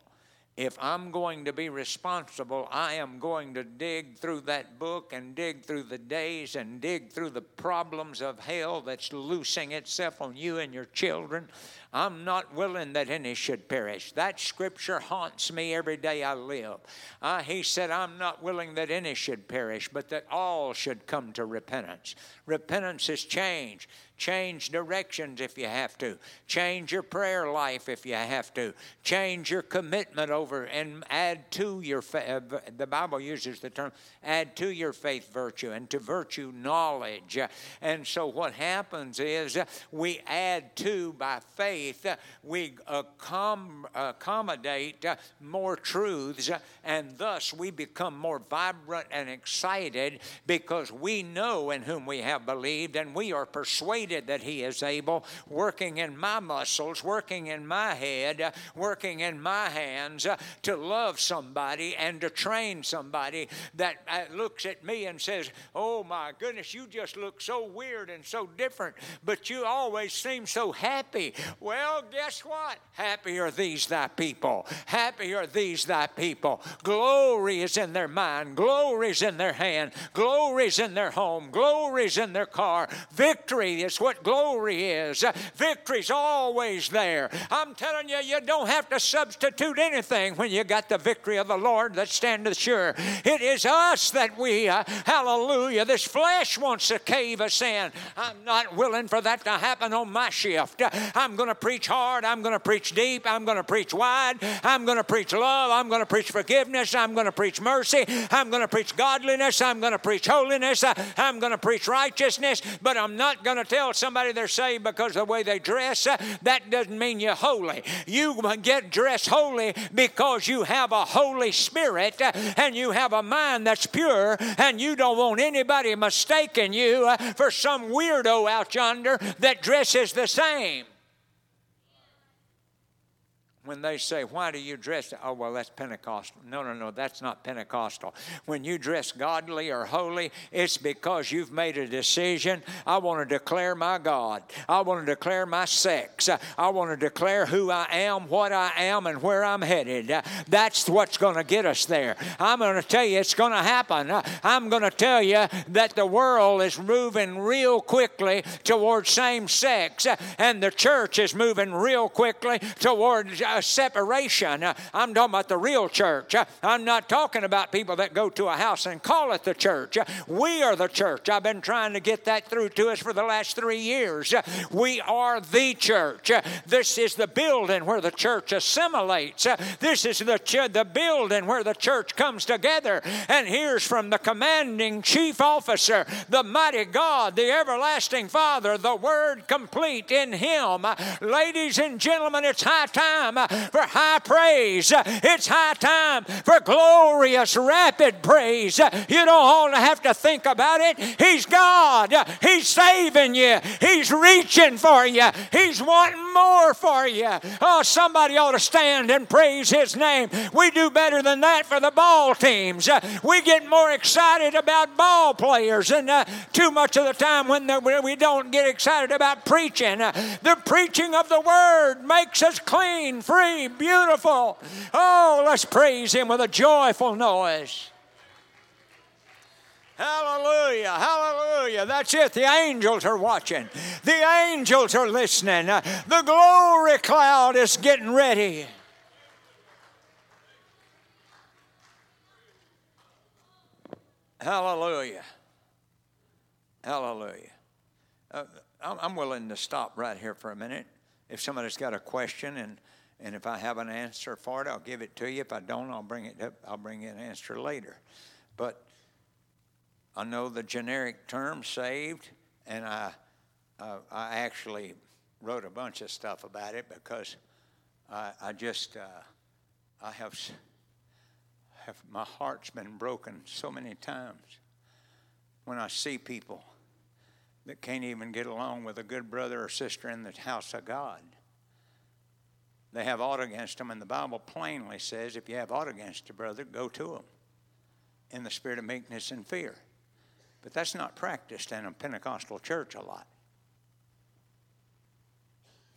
If I'm going to be responsible, I am going to dig through that book and dig through the days and dig through the problems of hell that's loosing itself on you and your children. I'm not willing that any should perish. That scripture haunts me every day I live. Uh, he said, I'm not willing that any should perish, but that all should come to repentance. Repentance is change. Change directions if you have to. Change your prayer life if you have to. Change your commitment over and add to your faith. The Bible uses the term add to your faith virtue and to virtue knowledge. And so what happens is we add to by faith, we accommodate more truths, and thus we become more vibrant and excited because we know in whom we have believed and we are persuaded that He is able, working in my muscles, working in my head, working in my hands uh, to love somebody and to train somebody that uh, looks at me and says, Oh my goodness, you just look so weird and so different, but you always seem so happy. Well, guess what? Happy are these thy people. Happy are these thy people. Glory is in their mind, glory is in their hand, glory is in their home, glory is in their car. Victory is what glory is. Victory's always there. I'm telling you, you don't have to substitute anything when you got the victory of the Lord that standeth sure. It is us that we, uh, hallelujah, this flesh wants to cave us in. I'm not willing for that to happen on my shift. I'm going to preach hard. I'm going to preach deep. I'm going to preach wide. I'm going to preach love. I'm going to preach forgiveness. I'm going to preach mercy. I'm going to preach godliness. I'm going to preach holiness. I'm going to preach righteousness. But I'm not going to tell somebody they're saved because of the way they dress, uh, that doesn't mean you're holy. You get dressed holy because you have a Holy Spirit uh, and you have a mind that's pure, and you don't want anybody mistaking you uh, for some weirdo out yonder that dresses the same when they say, Why do you dress? Oh, well, that's Pentecostal. No, no, no, that's not Pentecostal. When you dress godly or holy, it's because you've made a decision. I want to declare my God. I want to declare my sex. I want to declare who I am, what I am, and where I'm headed. That's what's going to get us there. I'm going to tell you it's going to happen. I'm going to tell you that the world is moving real quickly towards same sex, and the church is moving real quickly towards uh, uh, separation. Uh, I'm talking about the real church. Uh, I'm not talking about people that go to a house and call it the church. Uh, we are the church. I've been trying to get that through to us for the last three years. We are the church. This is the building where the church assimilates. This is the, ch- the building where the church comes together and hears from the commanding chief officer, the mighty God, the everlasting Father, the word complete in Him. Ladies and gentlemen, it's high time for high praise. It's high time for glorious, rapid praise. You don't have to think about it. He's God. He's saving you. He's reaching for you. He's wanting more for you. Oh, somebody ought to stand and praise His name. We do better than that for the ball teams. We get more excited about ball players and uh, too much of the time when the, we don't get excited about preaching. the preaching of the Word makes us clean, free beautiful. Oh, let's praise Him with a joyful noise. Hallelujah, hallelujah. That's it. The angels are watching, the angels are listening. The glory cloud is getting ready. Hallelujah. Hallelujah. Uh, I'm willing to stop right here for a minute. If somebody's got a question and and if I have an answer for it, I'll give it to you. If I don't, I'll bring it up. I'll bring you an answer later. But I know the generic term saved, and I uh, I actually wrote a bunch of stuff about it because I, I just uh, I have, have my heart's been broken so many times when I see people that can't even get along with a good brother or sister in the house of God they have aught against them, and the Bible plainly says if you have aught against a brother, go to him in the spirit of meekness and fear. But that's not practiced in a Pentecostal church a lot.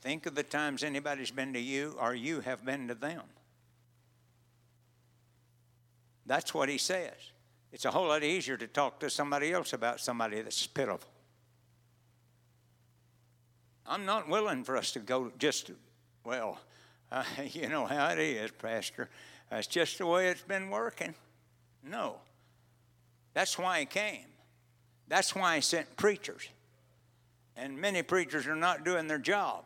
Think of the times anybody's been to you or you have been to them. That's what he says. It's a whole lot easier to talk to somebody else about somebody that's pitiful. I'm not willing for us to go just, well, uh, you know how it is, Pastor. That's just the way it's been working. No. That's why he came. That's why he sent preachers. And many preachers are not doing their job.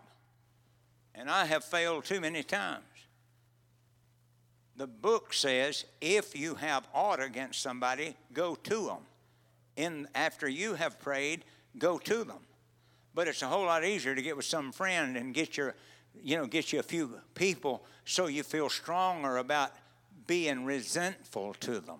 And I have failed too many times. The book says if you have ought against somebody, go to them. In, after you have prayed, go to them. But it's a whole lot easier to get with some friend and get your, you know, get you a few people so you feel stronger about being resentful to them.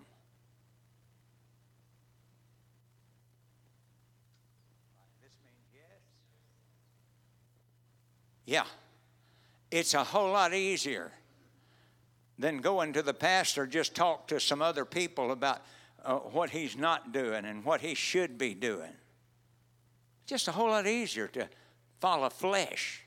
Yeah. It's a whole lot easier than going to the pastor, just talk to some other people about uh, what he's not doing and what he should be doing. Just a whole lot easier to follow flesh.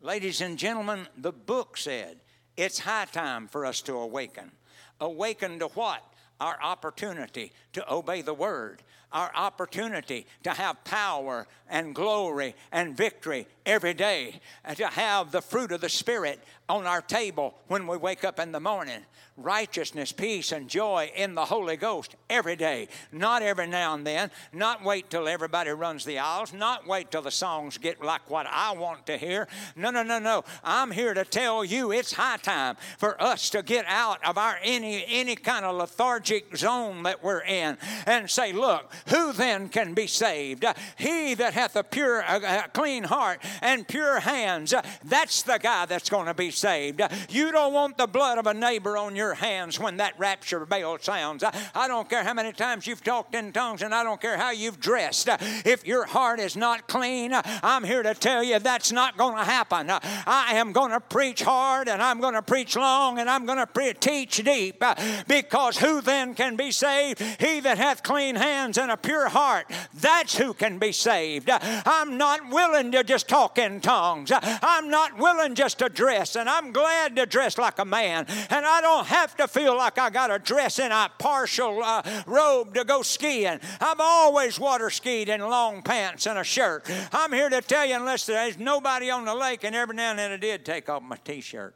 Ladies and gentlemen, the book said it's high time for us to awaken. Awaken to what? Our opportunity to obey the word, our opportunity to have power and glory and victory every day, and to have the fruit of the Spirit on our table when we wake up in the morning righteousness, peace, and joy in the Holy Ghost every day. Not every now and then. Not wait till everybody runs the aisles. Not wait till the songs get like what I want to hear. No, no, no, no. I'm here to tell you it's high time for us to get out of our any any kind of lethargic zone that we're in and say, look, who then can be saved? He that hath a pure, clean heart and pure hands. That's the guy that's going to be saved. You don't want the blood of a neighbor on your hands when that rapture bell sounds. I don't care how many times you've talked in tongues and I don't care how you've dressed. If your heart is not clean, I'm here to tell you that's not going to happen. I am going to preach hard and I'm going to preach long and I'm going to pre- teach deep because who then can be saved? He that hath clean hands and a pure heart. That's who can be saved. I'm not willing to just talk in tongues. I'm not willing just to dress, and I'm glad to dress like a man. And I don't have to feel like I got to dress in a partial uh, robe to go skiing. I've always water skied in long pants and a shirt. I'm here to tell you, unless there's nobody on the lake, and every now and then I did take off my t shirt.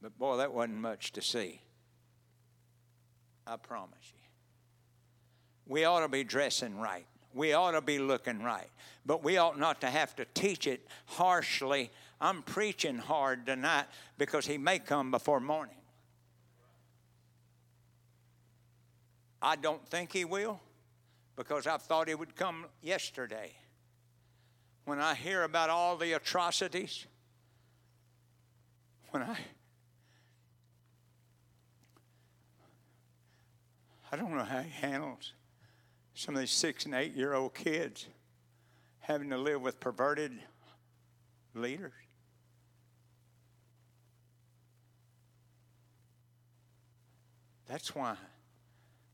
But boy, that wasn't much to see. I promise. We ought to be dressing right. We ought to be looking right. But we ought not to have to teach it harshly. I'm preaching hard tonight because he may come before morning. I don't think he will because I thought he would come yesterday. When I hear about all the atrocities, when I I don't know how he handles some of these six and eight year old kids having to live with perverted leaders. That's why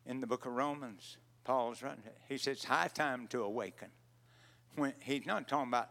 in the book of Romans, Paul's writing, he says, high time to awaken. When he's not talking about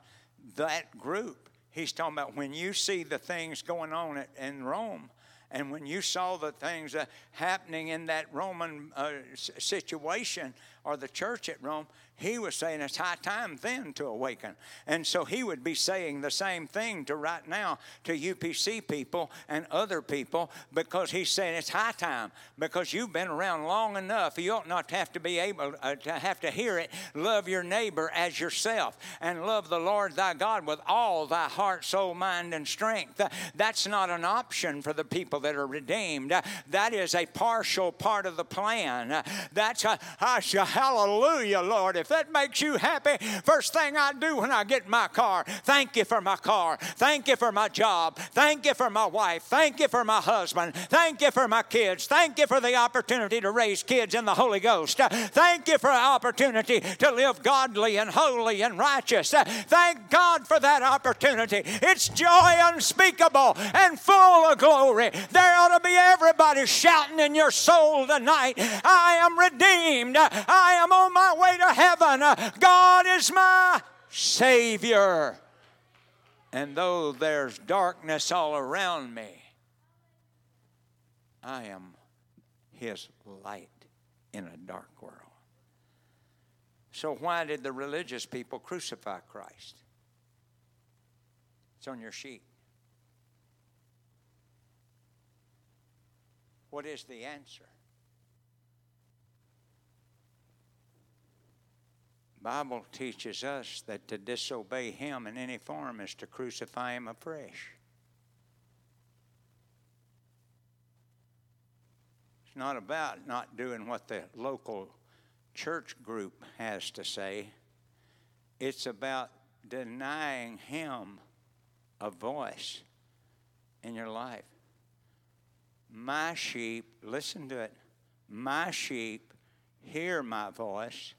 that group, he's talking about when you see the things going on in Rome, and when you saw the things uh, happening in that Roman uh, situation or the church at Rome, he was saying it's high time then to awaken. And so he would be saying the same thing to right now to UPC people and other people because he's saying it's high time because you've been around long enough. You ought not have to be able uh, to have to hear it. Love your neighbor as yourself and love the Lord thy God with all thy heart, soul, mind, and strength. That's not an option for the people that are redeemed. That is a partial part of the plan. That's a, hallelujah, Lord. If that makes you happy, first thing I do when I get my car, thank you for my car. Thank you for my job. Thank you for my wife. Thank you for my husband. Thank you for my kids. Thank you for the opportunity to raise kids in the Holy Ghost. Thank you for the opportunity to live godly and holy and righteous. Thank God for that opportunity. It's joy unspeakable and full of glory. There ought to be everybody shouting in your soul tonight I am redeemed. I am on my way to heaven. God is my Savior. And though there's darkness all around me, I am His light in a dark world. So, why did the religious people crucify Christ? It's on your sheet. What is the answer? Bible teaches us that to disobey him in any form is to crucify him afresh. It's not about not doing what the local church group has to say. It's about denying him a voice in your life. My sheep, listen to it, my sheep hear my voice,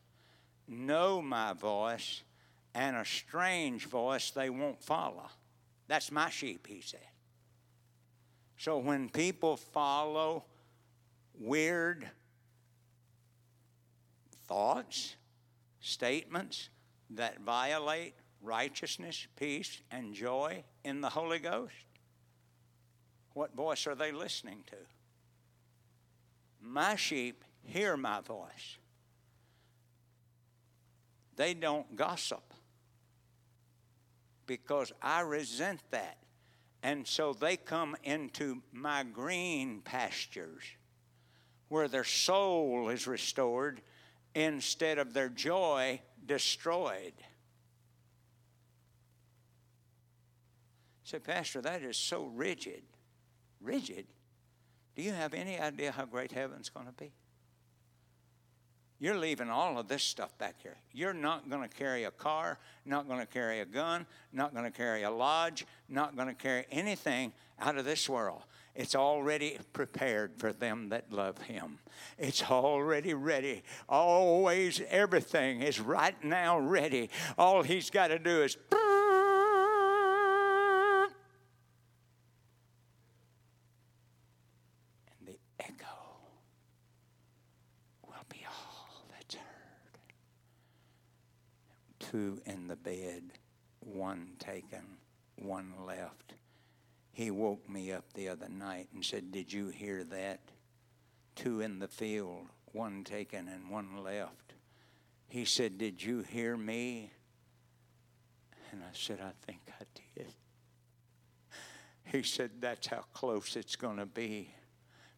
know my voice, and a strange voice they won't follow. That's my sheep, he said. So when people follow weird thoughts, statements that violate righteousness, peace, and joy in the Holy Ghost, what voice are they listening to? My sheep hear my voice. They don't gossip because I resent that. And so they come into my green pastures where their soul is restored instead of their joy destroyed. Say, Pastor, that is so rigid. Rigid? Do you have any idea how great heaven's going to be? You're leaving all of this stuff back here. You're not going to carry a car, not going to carry a gun, not going to carry a lodge, not going to carry anything out of this world. It's already prepared for them that love Him. It's already ready. Always, everything is right now ready. All He's got to do is. And the echo will be all that's heard. Two in the bed, one taken, one left. He woke me up the other night and said, Did you hear that? Two in the field, one taken and one left. He said, Did you hear me? And I said, I think I did. He said, That's how close it's going to be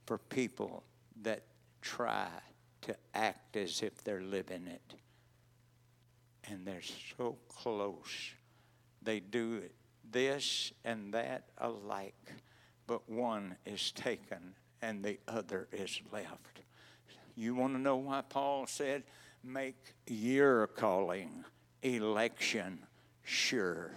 for people that try to act as if they're living it. And they're so close. They do this and that alike, but one is taken and the other is left. You want to know why Paul said, Make your calling, election sure.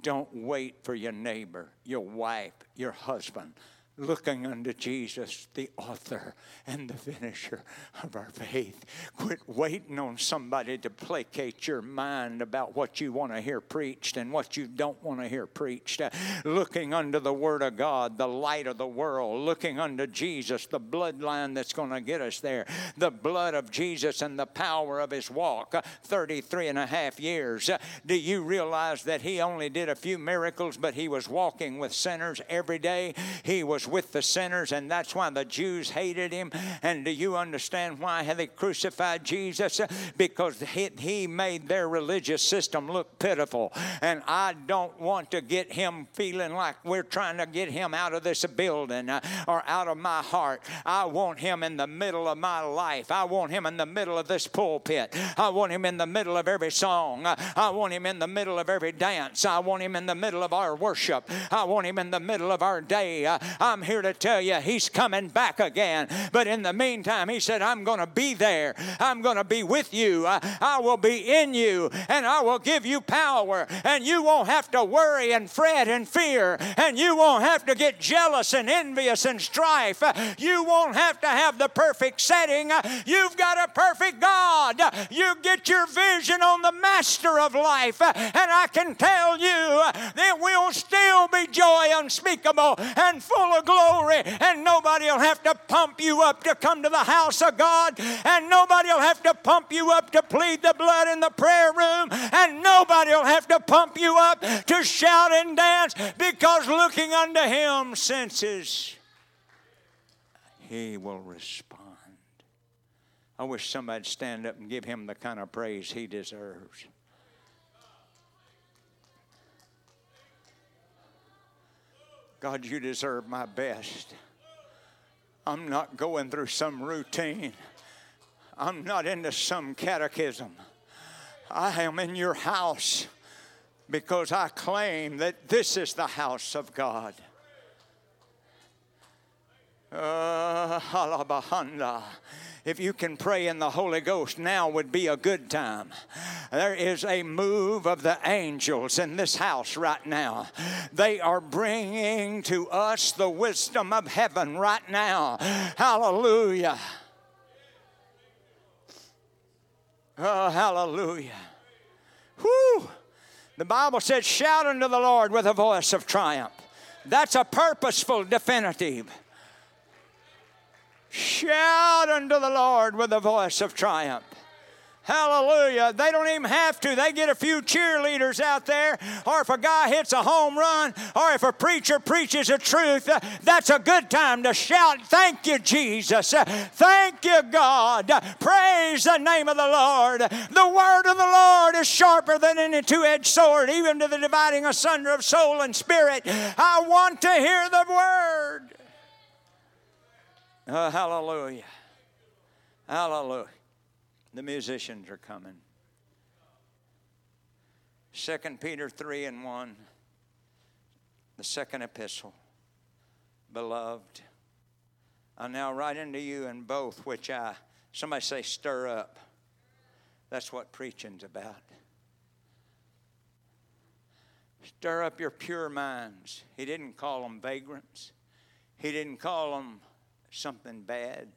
Don't wait for your neighbor, your wife, your husband. Looking unto Jesus, the author and the finisher of our faith. Quit waiting on somebody to placate your mind about what you want to hear preached and what you don't want to hear preached. Looking unto the Word of God, the light of the world. Looking unto Jesus, the bloodline that's going to get us there. The blood of Jesus and the power of His walk. Uh, 33 and a half years. Do you realize that He only did a few miracles, but He was walking with sinners every day? He was with the sinners, and that's why the Jews hated him. And do you understand why they crucified Jesus? Because he, made their religious system look pitiful. And I don't want to get him feeling like we're trying to get him out of this building uh, or out of my heart. I want him in the middle of my life. I want him in the middle of this pulpit. I want him in the middle of every song. I want him in the middle of every dance. I want him in the middle of our worship. I want him in the middle of our day. Uh, I'm I'm here to tell you He's coming back again. But in the meantime, He said, I'm going to be there. I'm going to be with you. I, I will be in you, and I will give you power, and you won't have to worry and fret and fear, and you won't have to get jealous and envious and strife. You won't have to have the perfect setting. You've got a perfect God. You get your vision on the master of life, and I can tell you there will still be joy unspeakable and full of glory, and nobody will have to pump you up to come to the house of God, and nobody will have to pump you up to plead the blood in the prayer room, and nobody will have to pump you up to shout and dance because looking unto Him senses He will respond. I wish somebody'd stand up and give Him the kind of praise He deserves. God, you deserve my best. I'm not going through some routine. I'm not into some catechism. I am in your house because I claim that this is the house of God. Uh. If you can pray in the Holy Ghost, now would be a good time. There is a move of the angels in this house right now. They are bringing to us the wisdom of heaven right now. Hallelujah. Oh, hallelujah. Whew. The Bible says, shout unto the Lord with a voice of triumph. That's a purposeful definitive. Shout unto the Lord with a voice of triumph. Hallelujah. They don't even have to. They get a few cheerleaders out there, or if a guy hits a home run, or if a preacher preaches the truth, uh, that's a good time to shout, Thank you, Jesus. Uh, Thank you, God. Praise the name of the Lord. The word of the Lord is sharper than any two edged sword, even to the dividing asunder of soul and spirit. I want to hear the word. Oh, hallelujah. Hallelujah. The musicians are coming. 2 Peter 3 and 1, the second epistle. Beloved, I now write unto you in both which I, somebody say, stir up. That's what preaching's about. Stir up your pure minds. He didn't call them vagrants, He didn't call them something bad.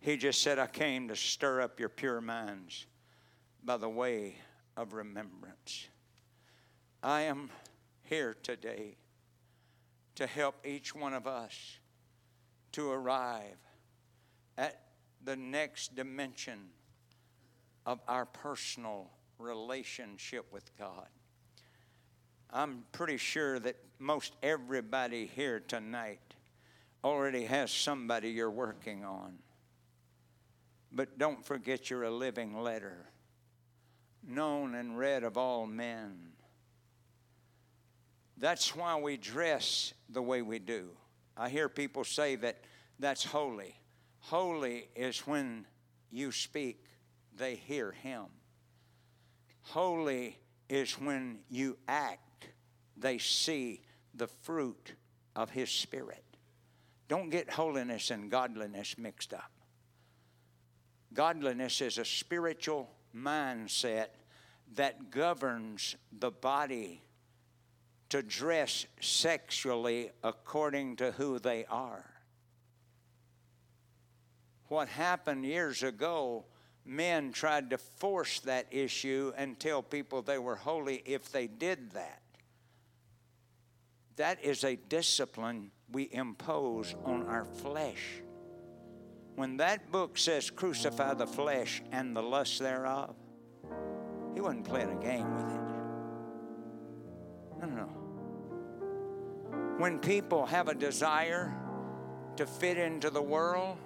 He just said, I came to stir up your pure minds by the way of remembrance. I am here today to help each one of us to arrive at the next dimension of our personal relationship with God. I'm pretty sure that most everybody here tonight already has somebody you're working on. But don't forget you're a living letter, known and read of all men. That's why we dress the way we do. I hear people say that that's holy. Holy is when you speak, they hear him. Holy is when you act, they see the fruit of his spirit. Don't get holiness and godliness mixed up. Godliness is a spiritual mindset that governs the body to dress sexually according to who they are. What happened years ago, men tried to force that issue and tell people they were holy if they did that. That is a discipline we impose on our flesh. When that book says crucify the flesh and the lust thereof, he wasn't playing a game with it. No, no, no. When people have a desire to fit into the world,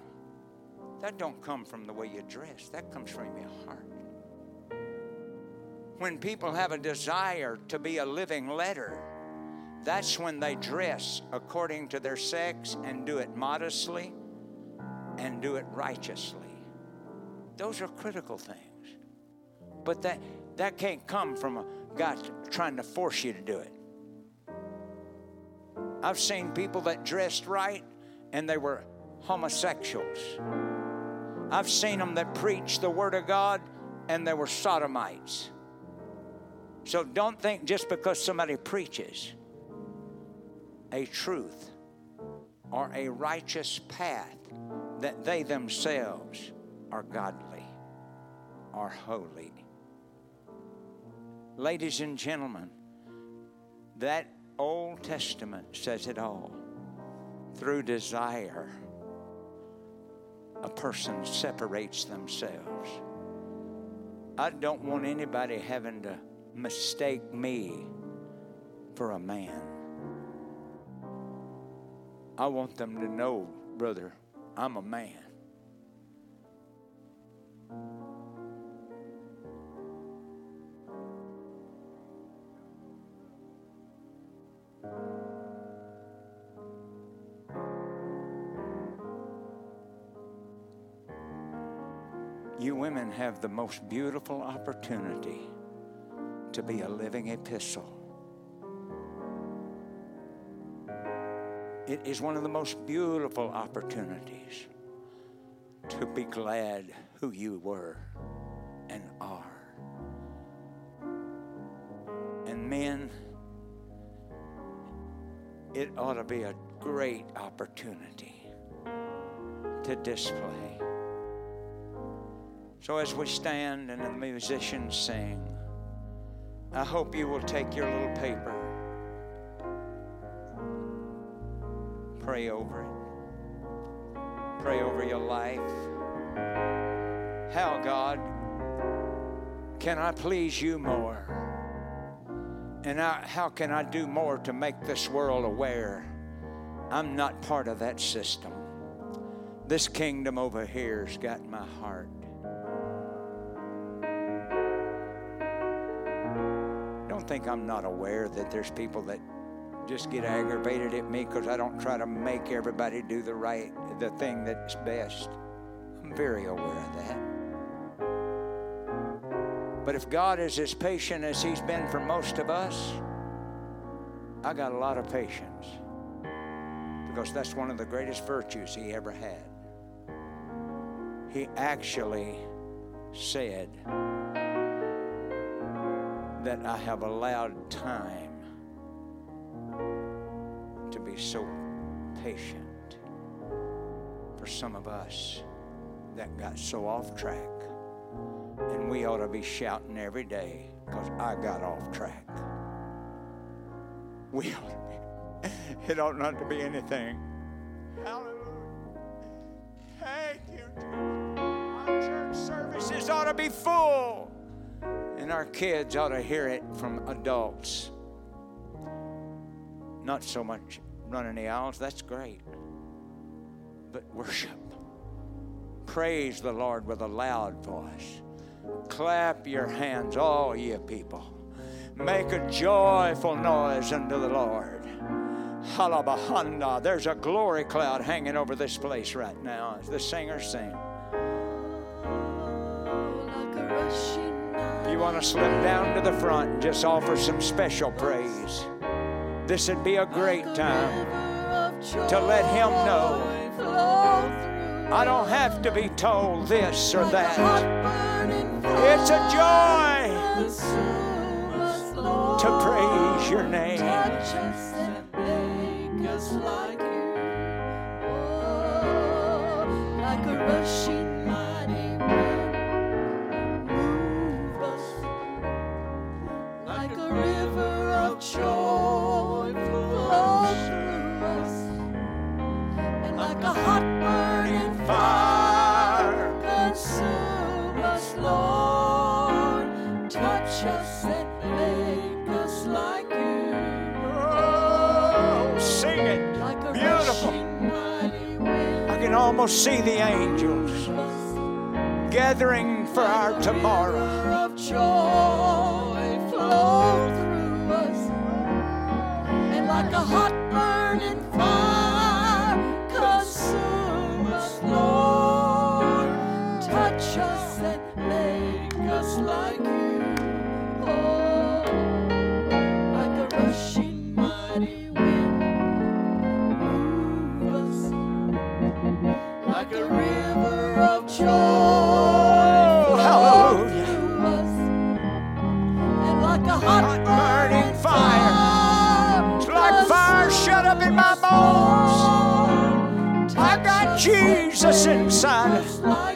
that don't come from the way you dress. That comes from your heart. When people have a desire to be a living letter, that's when they dress according to their sex and do it modestly and do it righteously. Those are critical things. But that, that can't come from a God trying to force you to do it. I've seen people that dressed right and they were homosexuals. I've seen them that preached the Word of God and they were sodomites. So don't think just because somebody preaches a truth or a righteous path that they themselves are godly are holy. Ladies and gentlemen, that Old Testament says it all. Through desire, a person separates themselves. I don't want anybody having to mistake me for a man. I want them to know, brother, I'm a man. You women have the most beautiful opportunity to be a living epistle. It is one of the most beautiful opportunities to be glad who you were and are. And men, it ought to be a great opportunity to display. So as we stand and the musicians sing, I hope you will take your little paper, pray over it, pray over your life. How, God, can I please you more? And I, how can I do more to make this world aware I'm not part of that system? This kingdom over here's got my heart. Don't think I'm not aware that there's people that just get aggravated at me because I don't try to make everybody do the right, the thing that's best. I'm very aware of that. But if God is as patient as He's been for most of us, I got a lot of patience because that's one of the greatest virtues He ever had. He actually said that I have allowed time to be so patient for some of us that got so off track. And we ought to be shouting every day because I got off track. We ought to be. It ought not to be anything. Hallelujah. Thank you, Jesus. Our church services ought to be full. And our kids ought to hear it from adults. Not so much running the aisles, that's great. But worship. Praise the Lord with a loud voice. Clap your hands, all ye people. Make a joyful noise unto the Lord. Halabahanda. There's a glory cloud hanging over this place right now as the singers sing. If you want to slip down to the front, and just offer some special praise. This would be a great time to let Him know. I don't have to be told this or that. It's a joy to praise your name. Touch us and make us like you. Oh, like a rushing almost see the angels gathering for our tomorrow. Of joy flow through us. And like a hot burning fire, blessed inside.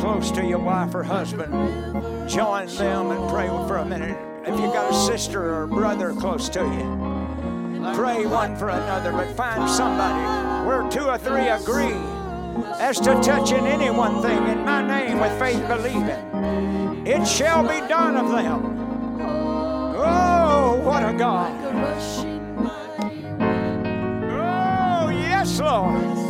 close to your wife or husband, join them and pray for a minute. If you've got a sister or a brother close to you, pray one for another, but find somebody where two or three agree as to touching any one thing in my name with faith believing. It shall be done of them. Oh, what a God. Oh, yes, Lord.